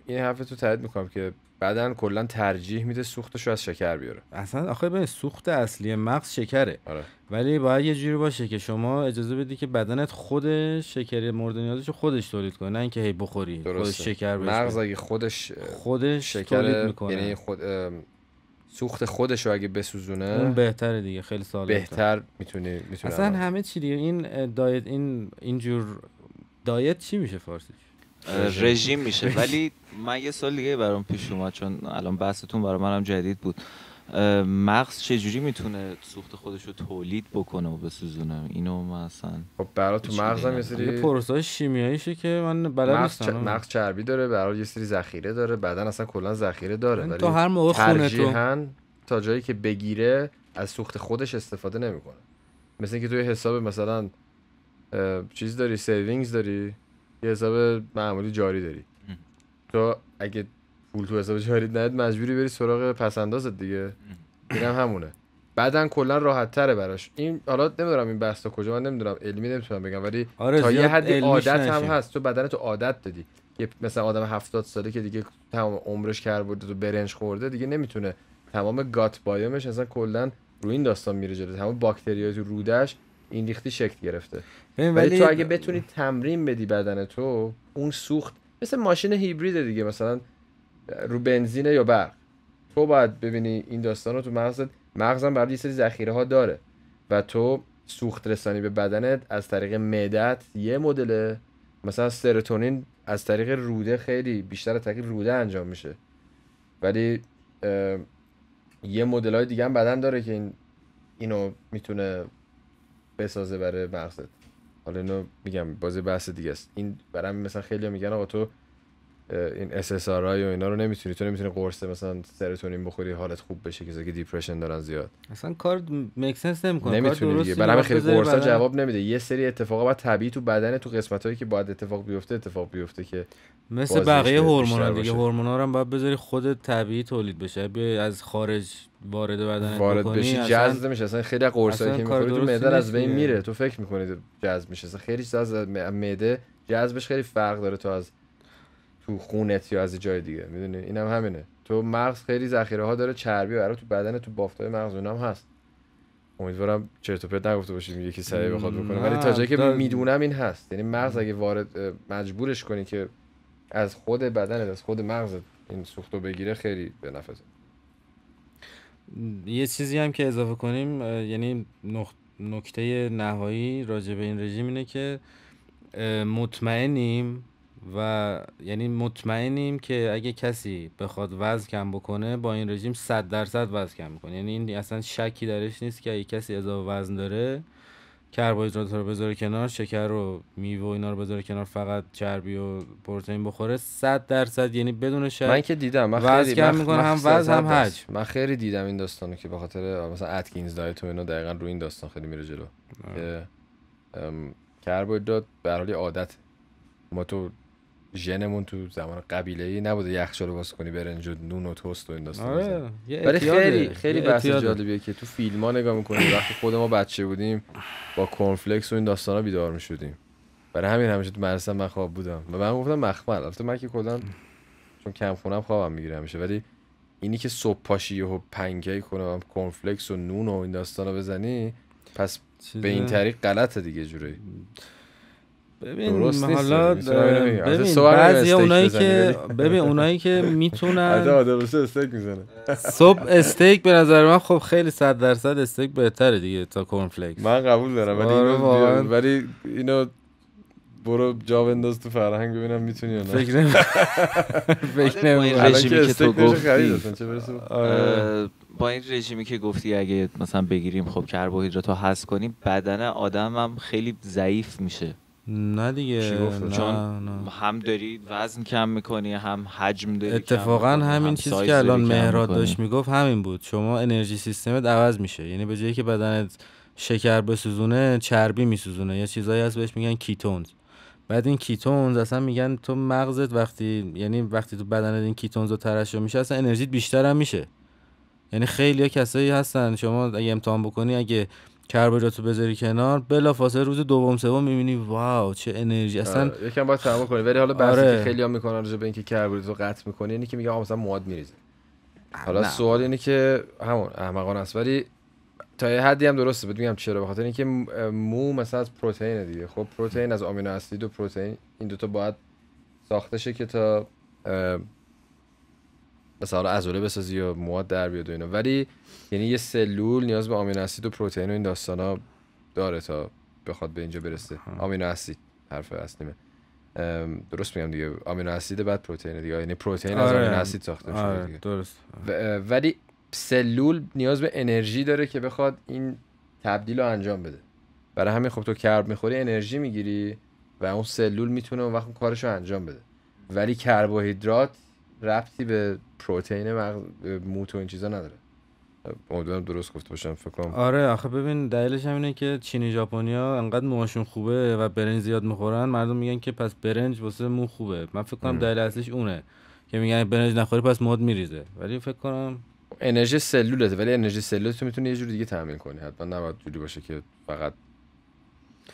این حرف تو تایید می‌کنم که بدن کلا ترجیح میده سوختش رو از شکر بیاره. اصلا آخه ببین سوخت اصلی مغز شکره. آره. ولی باید یه جوری باشه که شما اجازه بدی که بدنت خودش شکر مورد نیازش رو خودش تولید کنه نه اینکه هی بخوری خودش درسته. شکر بهش مغز. اگه خودش خودش تولید شکر می‌کنه. یعنی خود سوخت خودش رو اگه بسوزونه اون بهتره دیگه خیلی سالم‌تر. بهتر می‌تونی می‌تونه اصلا همه چی دیگه. این دایت این اینجور دایت چی میشه فارسیش؟ رژیم. میشه. ولی من یه سال دیگه برام پیش اومد چون الان بحثتون برای منم جدید بود. مغز چجوری می‌تونه سوخت خودش رو تولید بکنه و بسوزونه؟ اینو من اصلا خب برای تو مغزم یه سری پروسه شیمیاییشه که من بلد مغز, چ... نیستم مغز چربی داره برای یه سری ذخیره داره. بدن اصلا کلا ذخیره داره ولی تو هر موقع خونه تو. تا جایی که بگیره از سوخت خودش استفاده نمی‌کنه. مثل اینکه توی حساب مثلا چیز داری savings داری؟ یه حساب معمولی جاری داری. تو اگه پول تو حساب جاری ندید مجبوری بری سراغ پسندازت دیگه. اینم همونه. بعدن کلا راحت تره براش. این حالا نمی‌دونم این بحث تا کجا من نمی‌دونم. علمی نمی‌تونم بگم ولی آره تا یه حدی عادت هم. هست. تو بدن تو عادت دادی. یه مثلا آدم هفتاد ساله که دیگه تمام عمرش کربوهیدرات تو برنج خورده دیگه نمی‌تونه. تمام گات بایومش اصلا کلا رو این داستان میره جلو. تمام باکتریای تو رودش این ریختی شکل گرفته. ببین ولی تو اگه بتونی تمرین بدی بدن تو اون سوخت مثل ماشین هیبرید دیگه مثلا رو بنزین یا برق. تو باید ببینی این داستان رو تو مغزت. مغزم برای یه سری ذخیره ها داره. و تو سوخت رسانی به بدنت از طریق معدت یه مدل مثلا سروتونین از طریق روده خیلی بیشتر از طریق روده انجام میشه. ولی یه مدل های دیگه هم بدن داره که این اینو می‌تونه بسازه برای مغزت حالا اینو میگم باز یه بحث دیگه است. این برای همین مثلا خیلی میگن آقا تو این SS و اینا رو نمی‌تونی. تو نمی‌تونی قرص مثلا سروتونین بخوری حالت خوب بشه کسایی که depression دارن زیاد. اصلا کار make sense نمی‌کنه. نمی‌تونی دیگه. برای همین خیلی قرصا جواب نمیده. یه سری اتفاقا باید طبیعی تو بدن تو قسمت هایی که باید اتفاق بیفته اتفاق بیفته که مثل بقیه هورمونا دیگه. هورمونا رو هم باید بذاری خودت طبیعی تولید بشه. بیا از خارج وارد بدنت وارد بشی جذب میشه اصلا خیلی قرصایی که می‌خوری تو معده از بین. میره. تو فکر می‌کنی جذب میشه. اصلا خیلی از معده جذبش خیلی فرق داره تو از تو خونت یا از جای دیگه می‌دونی؟ اینم همینه. تو مغز خیلی ذخیره ها داره چربی برای تو بدن تو بافتای مغز اونم هست. امیدوارم چرت و پرت نگفته باشیم یکی سریع بخواد بکنه. ولی تا جایی که می‌دونم این هست. یعنی مغز اگه وارد مجبورش کنی که از خود بدنت از خود مغزت این سوختو بگیره خیلی به نفعه یه چیزی هم که اضافه کنیم یعنی نق- نکته نهایی راجع به این رژیم اینه که مطمئنیم و یعنی مطمئنیم که اگه کسی بخواد وزن کم بکنه با این رژیم 100 درصد وزن کم می‌کنه یعنی این اصلا شکی درش نیست که اگه کسی اضافه وزن داره کربوهیدرات رو بذاره کنار شکر رو میوه و اینا رو بذاره کنار فقط چربی و پروتئین بخوره 100 درصد یعنی بدون شک من که دیدم من وزن خیلی کم می‌کنه، هم وزن هم. حجم. من خیلی دیدم این داستانو که به خاطر مثلا اتکینز دایت و اینا دقیقا رو این داستان خیلی میره جلو که کربوهیدرات به حال عادت ما تو ژنمون تو زمان قبیله ای نبوده یخچال رو باز کنی برنج و نون و توست و این داستان آره یه ولی. خیلی خیلی بحث. جالبیه که تو فیلم ها نگاه می‌کنی وقتی خود ما بچه بودیم با کورنفلکس و این داستان ها بیدار می‌شدیم. برای همین همیشه تو مدرسه من خواب بودم. و من گفتم مخمل. البته من که کلا چون کم خونم خوابم می‌گیره همیشه. ولی اینی که صبح پاشی و پنکیک کنم کورنفلکس و نون و این داستانا بزنی پس به این طریق غلطه دیگه جوری. ببین درست نیست. حالا ببین بعضی اونایی که ببین اونایی که می‌تونن آدم استیک می‌زنه. صبح استیک به نظر من خب خیلی صد درصد استیک بهتره دیگه تا کورن فلکس من قبول دارم ولی آره، اینو. ولی اینو برو جا بنداز تو فرهنگ ببینم می‌تونی یا نه. فکر نمی فکر این نمی رژیمی که تو گفتی. آره. با این رژیمی که گفتی اگه مثلا بگیریم خب کربوهیدرات رو حذف کنیم بدن آدم هم خیلی ضعیف میشه. نه دیگه؟ نه چون نه. هم داری وزن کم می‌کنی هم حجم داری اتفاقا همین هم چیزی که الان مهراد. داشت می‌گفت همین بود شما انرژی سیستمت عوض میشه یعنی به جایی که بدنت شکر بسوزونه چربی میسوزونه یا چیزایی هست بهش میگن کیتونز بعد این کیتونز اصلا میگن تو مغزت وقتی یعنی وقتی تو بدنت این کیتونز رو ترشح میشه اصلا انرژیت بیشتر هم میشه یعنی خیلی کسایی هستن شما اگه امتحان بکنی اگه کربوهیدرات رو بذاری کنار. بلافاصله روز دوم سوم می‌بینی واو چه انرژی. اصلا آره، یکم باید تمام کنی. ولی حالا بحثی آره. که خیلی هم می‌کنن راجع به اینکه کربوهیدرات رو قطع می‌کنی اینی که میگه مثلا مواد میریزه. حالا نه. سوال اینه که همون احمقانه است. ولی تا یه حدی هم درسته بهت میگم چرا. به خاطر اینکه مو مثلا از پروتئین دیگه. خب پروتئین از آمینو اسید و پروتئین این دوتا باید ساخته شه که تا مثلا عضله بسازی یا مواد در بیاد و اینا. ولی یعنی یه سلول نیاز به آمینو اسید و پروتئین و این داستانا داره تا بخواد به اینجا برسه. آمینو اسید حرف اصلیمه درست میگم دیگه. آمینو اسید بعد پروتئین دیگه. یعنی پروتئین از آره. آمینو اسید ساخته آره دیگه. درست. و- ولی سلول نیاز به انرژی داره که بخواد این تبدیل رو انجام بده. برای همین خب تو کرب می‌خوری انرژی می‌گیری و اون سلول می‌تونه اون وقت کارش رو انجام بده. ولی کربوهیدرات ربطی به پروتئین مغز موت و این چیزا نداره. امیدوارم درست گفته باشم فکر کنم. آره آخه ببین دلیلش هم اینه که چینی ژاپنیا انقدر موهاشون خوبه و برنج زیاد می‌خورن. مردم میگن که پس برنج واسه مو خوبه. من فکر کنم. دلیل اصلیش اونه. که میگن برنج نخوری پس مواد میریزه. ولی فکر کنم انرژی سلولته ولی انرژی سلول تو می‌تونی یه جور دیگه تامین کنی. حتما نباید جوری باشه که فقط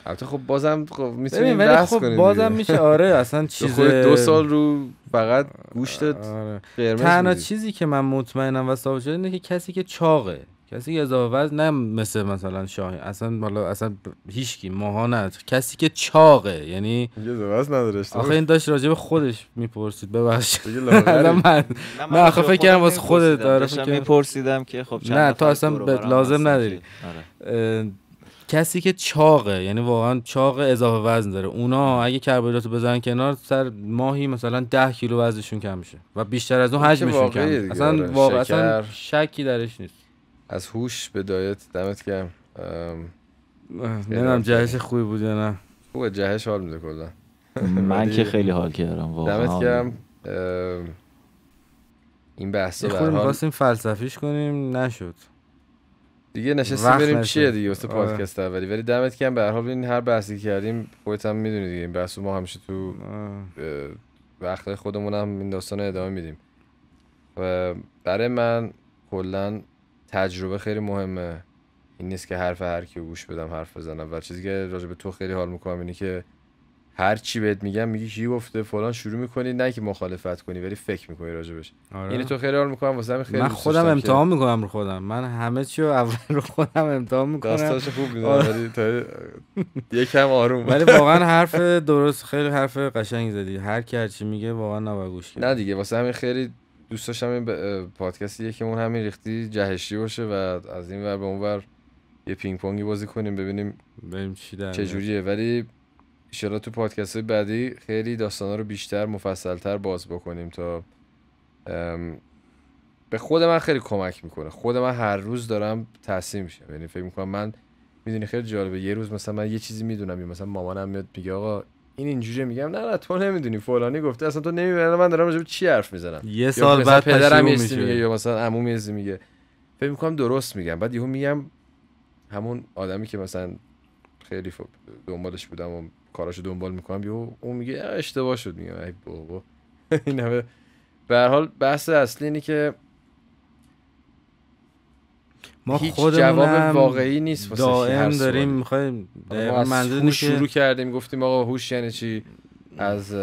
البته خب بازم خب ببین می‌تونیم ولی بحث خب کنیم بازم دیگه. میشه آره اصلا چیز دو سال رو فقط گوشتت آره. قرمز تنها. چیزی که من مطمئنم و ثابت شده اینه که کسی که چاقه کسی که اضافه وزن نه مثل مثلا شاهین اصلا بالا اصلا هیچکی ماها نه کسی که چاقه یعنی یه زواز نداره آخه این داشت راجع به خودش می‌پرسید ببخشید. من نه، آخه فکر کردم واسه خودت،. آره، کردم- میپرسیدم که خب نه، تو اصلا لازم نداری. که-. اه، کسی که چاقه یعنی واقعا چاق اضافه وزن داره. اونا اگه کربوهیدرات رو بزنن کنار سر ماهی مثلا 10 کیلو وزنشون کم میشه و بیشتر از اون حجمشون کم اصلا آره. واقعا اصلا. شکی درش نیست. از هوش به دایت دمت گرم. نمی‌دونم جهش خوبی بود یا نه. خوبه جهش حال میده کلا. من که خیلی حال کردم واقعا. دمت گرم. این بحثا به فلسفیش کنیم نشد. دیگه نشستیم وقت بریم. چیه دیگه واسه آره. پادکست اولی؟ ولی دمت گرم. به هر حال این هر بحثی که کردیم خودت هم می‌دونی دیگه. این بحثو ما همیشه تو وقتهای خودمون هم این داستان رو ادامه میدیم. و برای من کلا تجربه خیلی مهمه. این نیست که حرف هر کی گوش بدم حرف بزنم. و چیزی که راجع به تو خیلی حال می‌کنم اینه که هر چی بهت میگم میگی کی گفته فلان شروع می‌کنی نه که مخالفت کنی ولی فکر می‌کنی راجبش آره. اینو تو خیلی حال می‌کنم واسه خیلی من خودم امتحان می‌کنم رو خودم. من همه چی رو اول رو خودم امتحان می‌کنم. داستانش خوب می‌دونم آره. ولی تا یکم آروم. ولی واقعا حرف درست خیلی حرف قشنگی زدی. هر کی هر چی میگه واقعا نباید گوش کرد نه دیگه واسه همین خیلی دوست داشتم این پادکستی که اون همین ریختی جهشی باشه و از این ور به اون ور یه پینگ پونگی بازی کنیم ببینیم بریم چی در چه. جوریه ولی ایشالا تو پادکست های بعدی خیلی داستانا رو بیشتر مفصلتر باز بکنیم تا به خود من خیلی کمک می‌کنه. خود من هر روز دارم تحسین میشم. یعنی فکر می‌کنم من می‌دونی خیلی جالبه یه روز مثلا من یه چیزی می‌دونم مثلا مامانم میاد میگه آقا این اینجوریه میگم نه نه تو نمی‌دونی. فلانی گفته اصلا تو نمی‌دونی من دارم راجع چی حرف می‌زنم. یه سال بعد پدرم میگه یا مثلا عموم یه چیزی میگه. فکر می‌کنم درست میگم. بعد یهو میگم همون آدمی که مثلا خیلی ف- دنبالش بودم و کاراشو دنبال می‌کنم یهو اون میگه "اه، اشتباه شد. میگم ای بابا. این همه به هر حال بحث اصلی اینه که ما هیچ جواب واقعی نیست واسه دائم. داریم می‌خوایم منظور هوش شروع کردیم گفتیم آقا هوش یعنی چی؟ از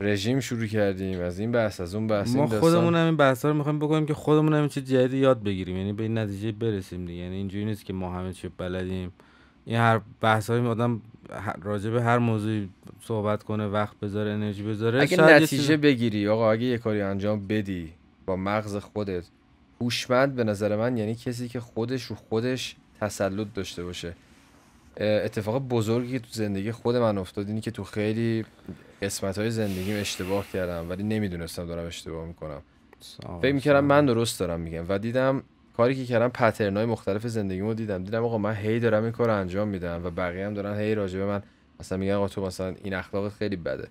رژیم شروع کردیم از این بحث از اون بحث ما. خودمون هم این بحثا رو می‌خوایم بکنیم که خودمون هم چیز جدید یاد بگیریم یعنی به این نتیجه برسیم دیگه. یعنی اینجوری نیست که ما همه چی بلدیم. این هر بحث های آدم راجع به هر موضوعی صحبت کنه وقت بذاره انرژی بذاره اگه نتیجه بگیری آقا اگه یه کاری انجام بدی با مغز خودت هوشمند به نظر من یعنی کسی که خودش رو خودش تسلط داشته باشه. اتفاق بزرگی که تو زندگی خود من افتاد اینی که تو خیلی قسمت های زندگیم اشتباه کردم ولی نمی‌دونستم دارم اشتباه می‌کنم. فکر می‌کردم من درست دارم میگم. و دیدم کاری که کردم پترن های مختلف زندگیمو دیدم. دیدم آقا من هی دارم این کار انجام میدم و بقیه هم دارن هی راجع به من مثلا میگن آقا تو مثلا این اخلاقت خیلی بده.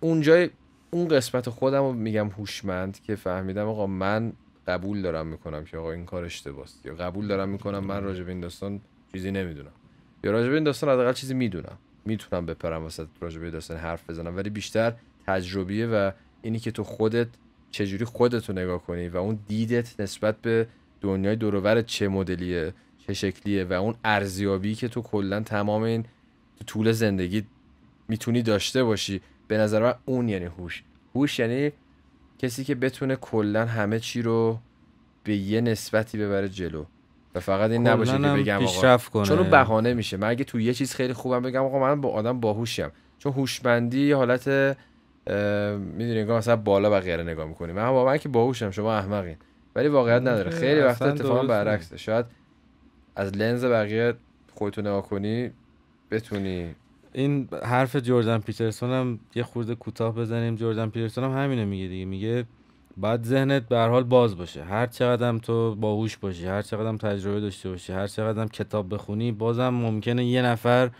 اونجای اون قسمت خودم رو میگم هوشمند که فهمیدم آقا من قبول دارم می‌کنم که آقا این کار اشتباست. یا قبول دارم می‌کنم من راجع به این داستان چیزی نمی‌دونم. یا راجع به این داستان حداقل چیزی می‌دونم. می‌تونم بپرم وسط راجع به داستان حرف بزنم. ولی بیشتر تجربیه و اینی که تو خودت چجوری خودت رو نگاه کنی و اون دیدت نسبت به دنیای دور و برت چه مدلیه چه شکلیه و اون ارزیابی که تو کلا تمام این تو طول زندگی می‌تونی داشته باشی به نظر من اون یعنی هوش. هوش یعنی کسی که بتونه کلا همه چی رو به یه نسبتی ببره جلو. و فقط این نباشه که بگم آقا کنه. چون بهانه میشه. من اگه تو یه چیز خیلی خوبم بگم آقا من با آدم باهوشم چون هوشمندی یه حالت می‌دونی انگار مثلا بالا بقیه رو نگاه می‌کنی. من با من که باهوشم شما احمقین. ولی واقعیت نداره. که خیلی وقت اتفاقا برعکسه. شاید از لنز بقیه خودتو نگاه کنی بتونی. این حرف جردن پیترسون هم یه خورده کوتاه بزنیم. جردن پیترسون هم همینو میگه دیگه. میگه باید ذهنت به هر حال باز باشه. هر چقدر هم تو باهوش باشی هر چقدر هم تجربه داشته باشی هر چقدر هم کتاب بخونی بازم ممکنه یه نفر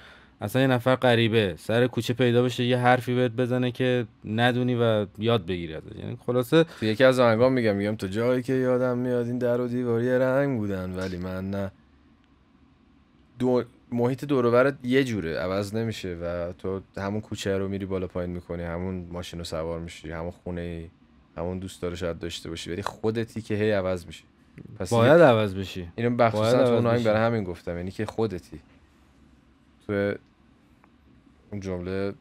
اصلا یه نفر غریبه سر کوچه پیدا بشه یه حرفی بهت بزنه که ندونی و یاد بگیری ازش. یعنی خلاصه تو یکی از آهنگام میگم میگم تو جایی که یادم میاد این در و دیواری رنگ بودن ولی من نه. دو محیط دور یه جوره عوض نمیشه و تو همون کوچه رو میری بالا پایین می‌کنی همون ماشین رو سوار میشی همون خونه ای همون دوست داره شاید داشته باشی ولی خودتی که هی عوض میشی. پس باید عوض بشی. اینو بخصوصا تو اون. برای همین گفتم یعنی که خودتی. تو اون جمله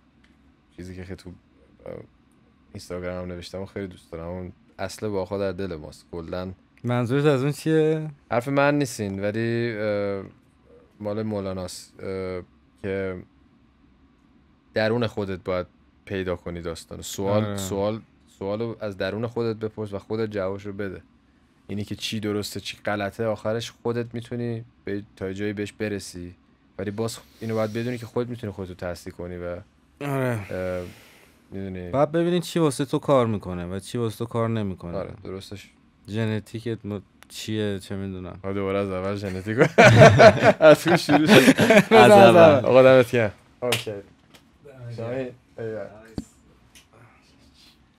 چیزی که تو اینستاگرام هم نوشتم و خیلی دوست دارم. اون اصل واقعا در دل ماست. کلا منظورت از اون چیه؟ حرف من نیستین ولی مال مولاناست که درون خودت باید پیدا کنی داستان سوال آره. سوال سوالو از درون خودت بپرس و خودت جوابش رو بده. اینی که چی درسته چی غلطه آخرش خودت می‌تونی به تا جایی بهش برسی. ولی باز اینو باید بدونی که خودت می‌تونی خودتو تصدیق کنی و آره. می‌دونی. باید ببینید چی واسه تو کار می‌کنه و چی واسه تو کار نمی‌کنه. آره درستش. ژنتیکت م- چیه؟ چه می‌دونم. آه، دوباره از اول ژنتیک از تو شروع شد از اول. آقا دمت گرم. اوکی.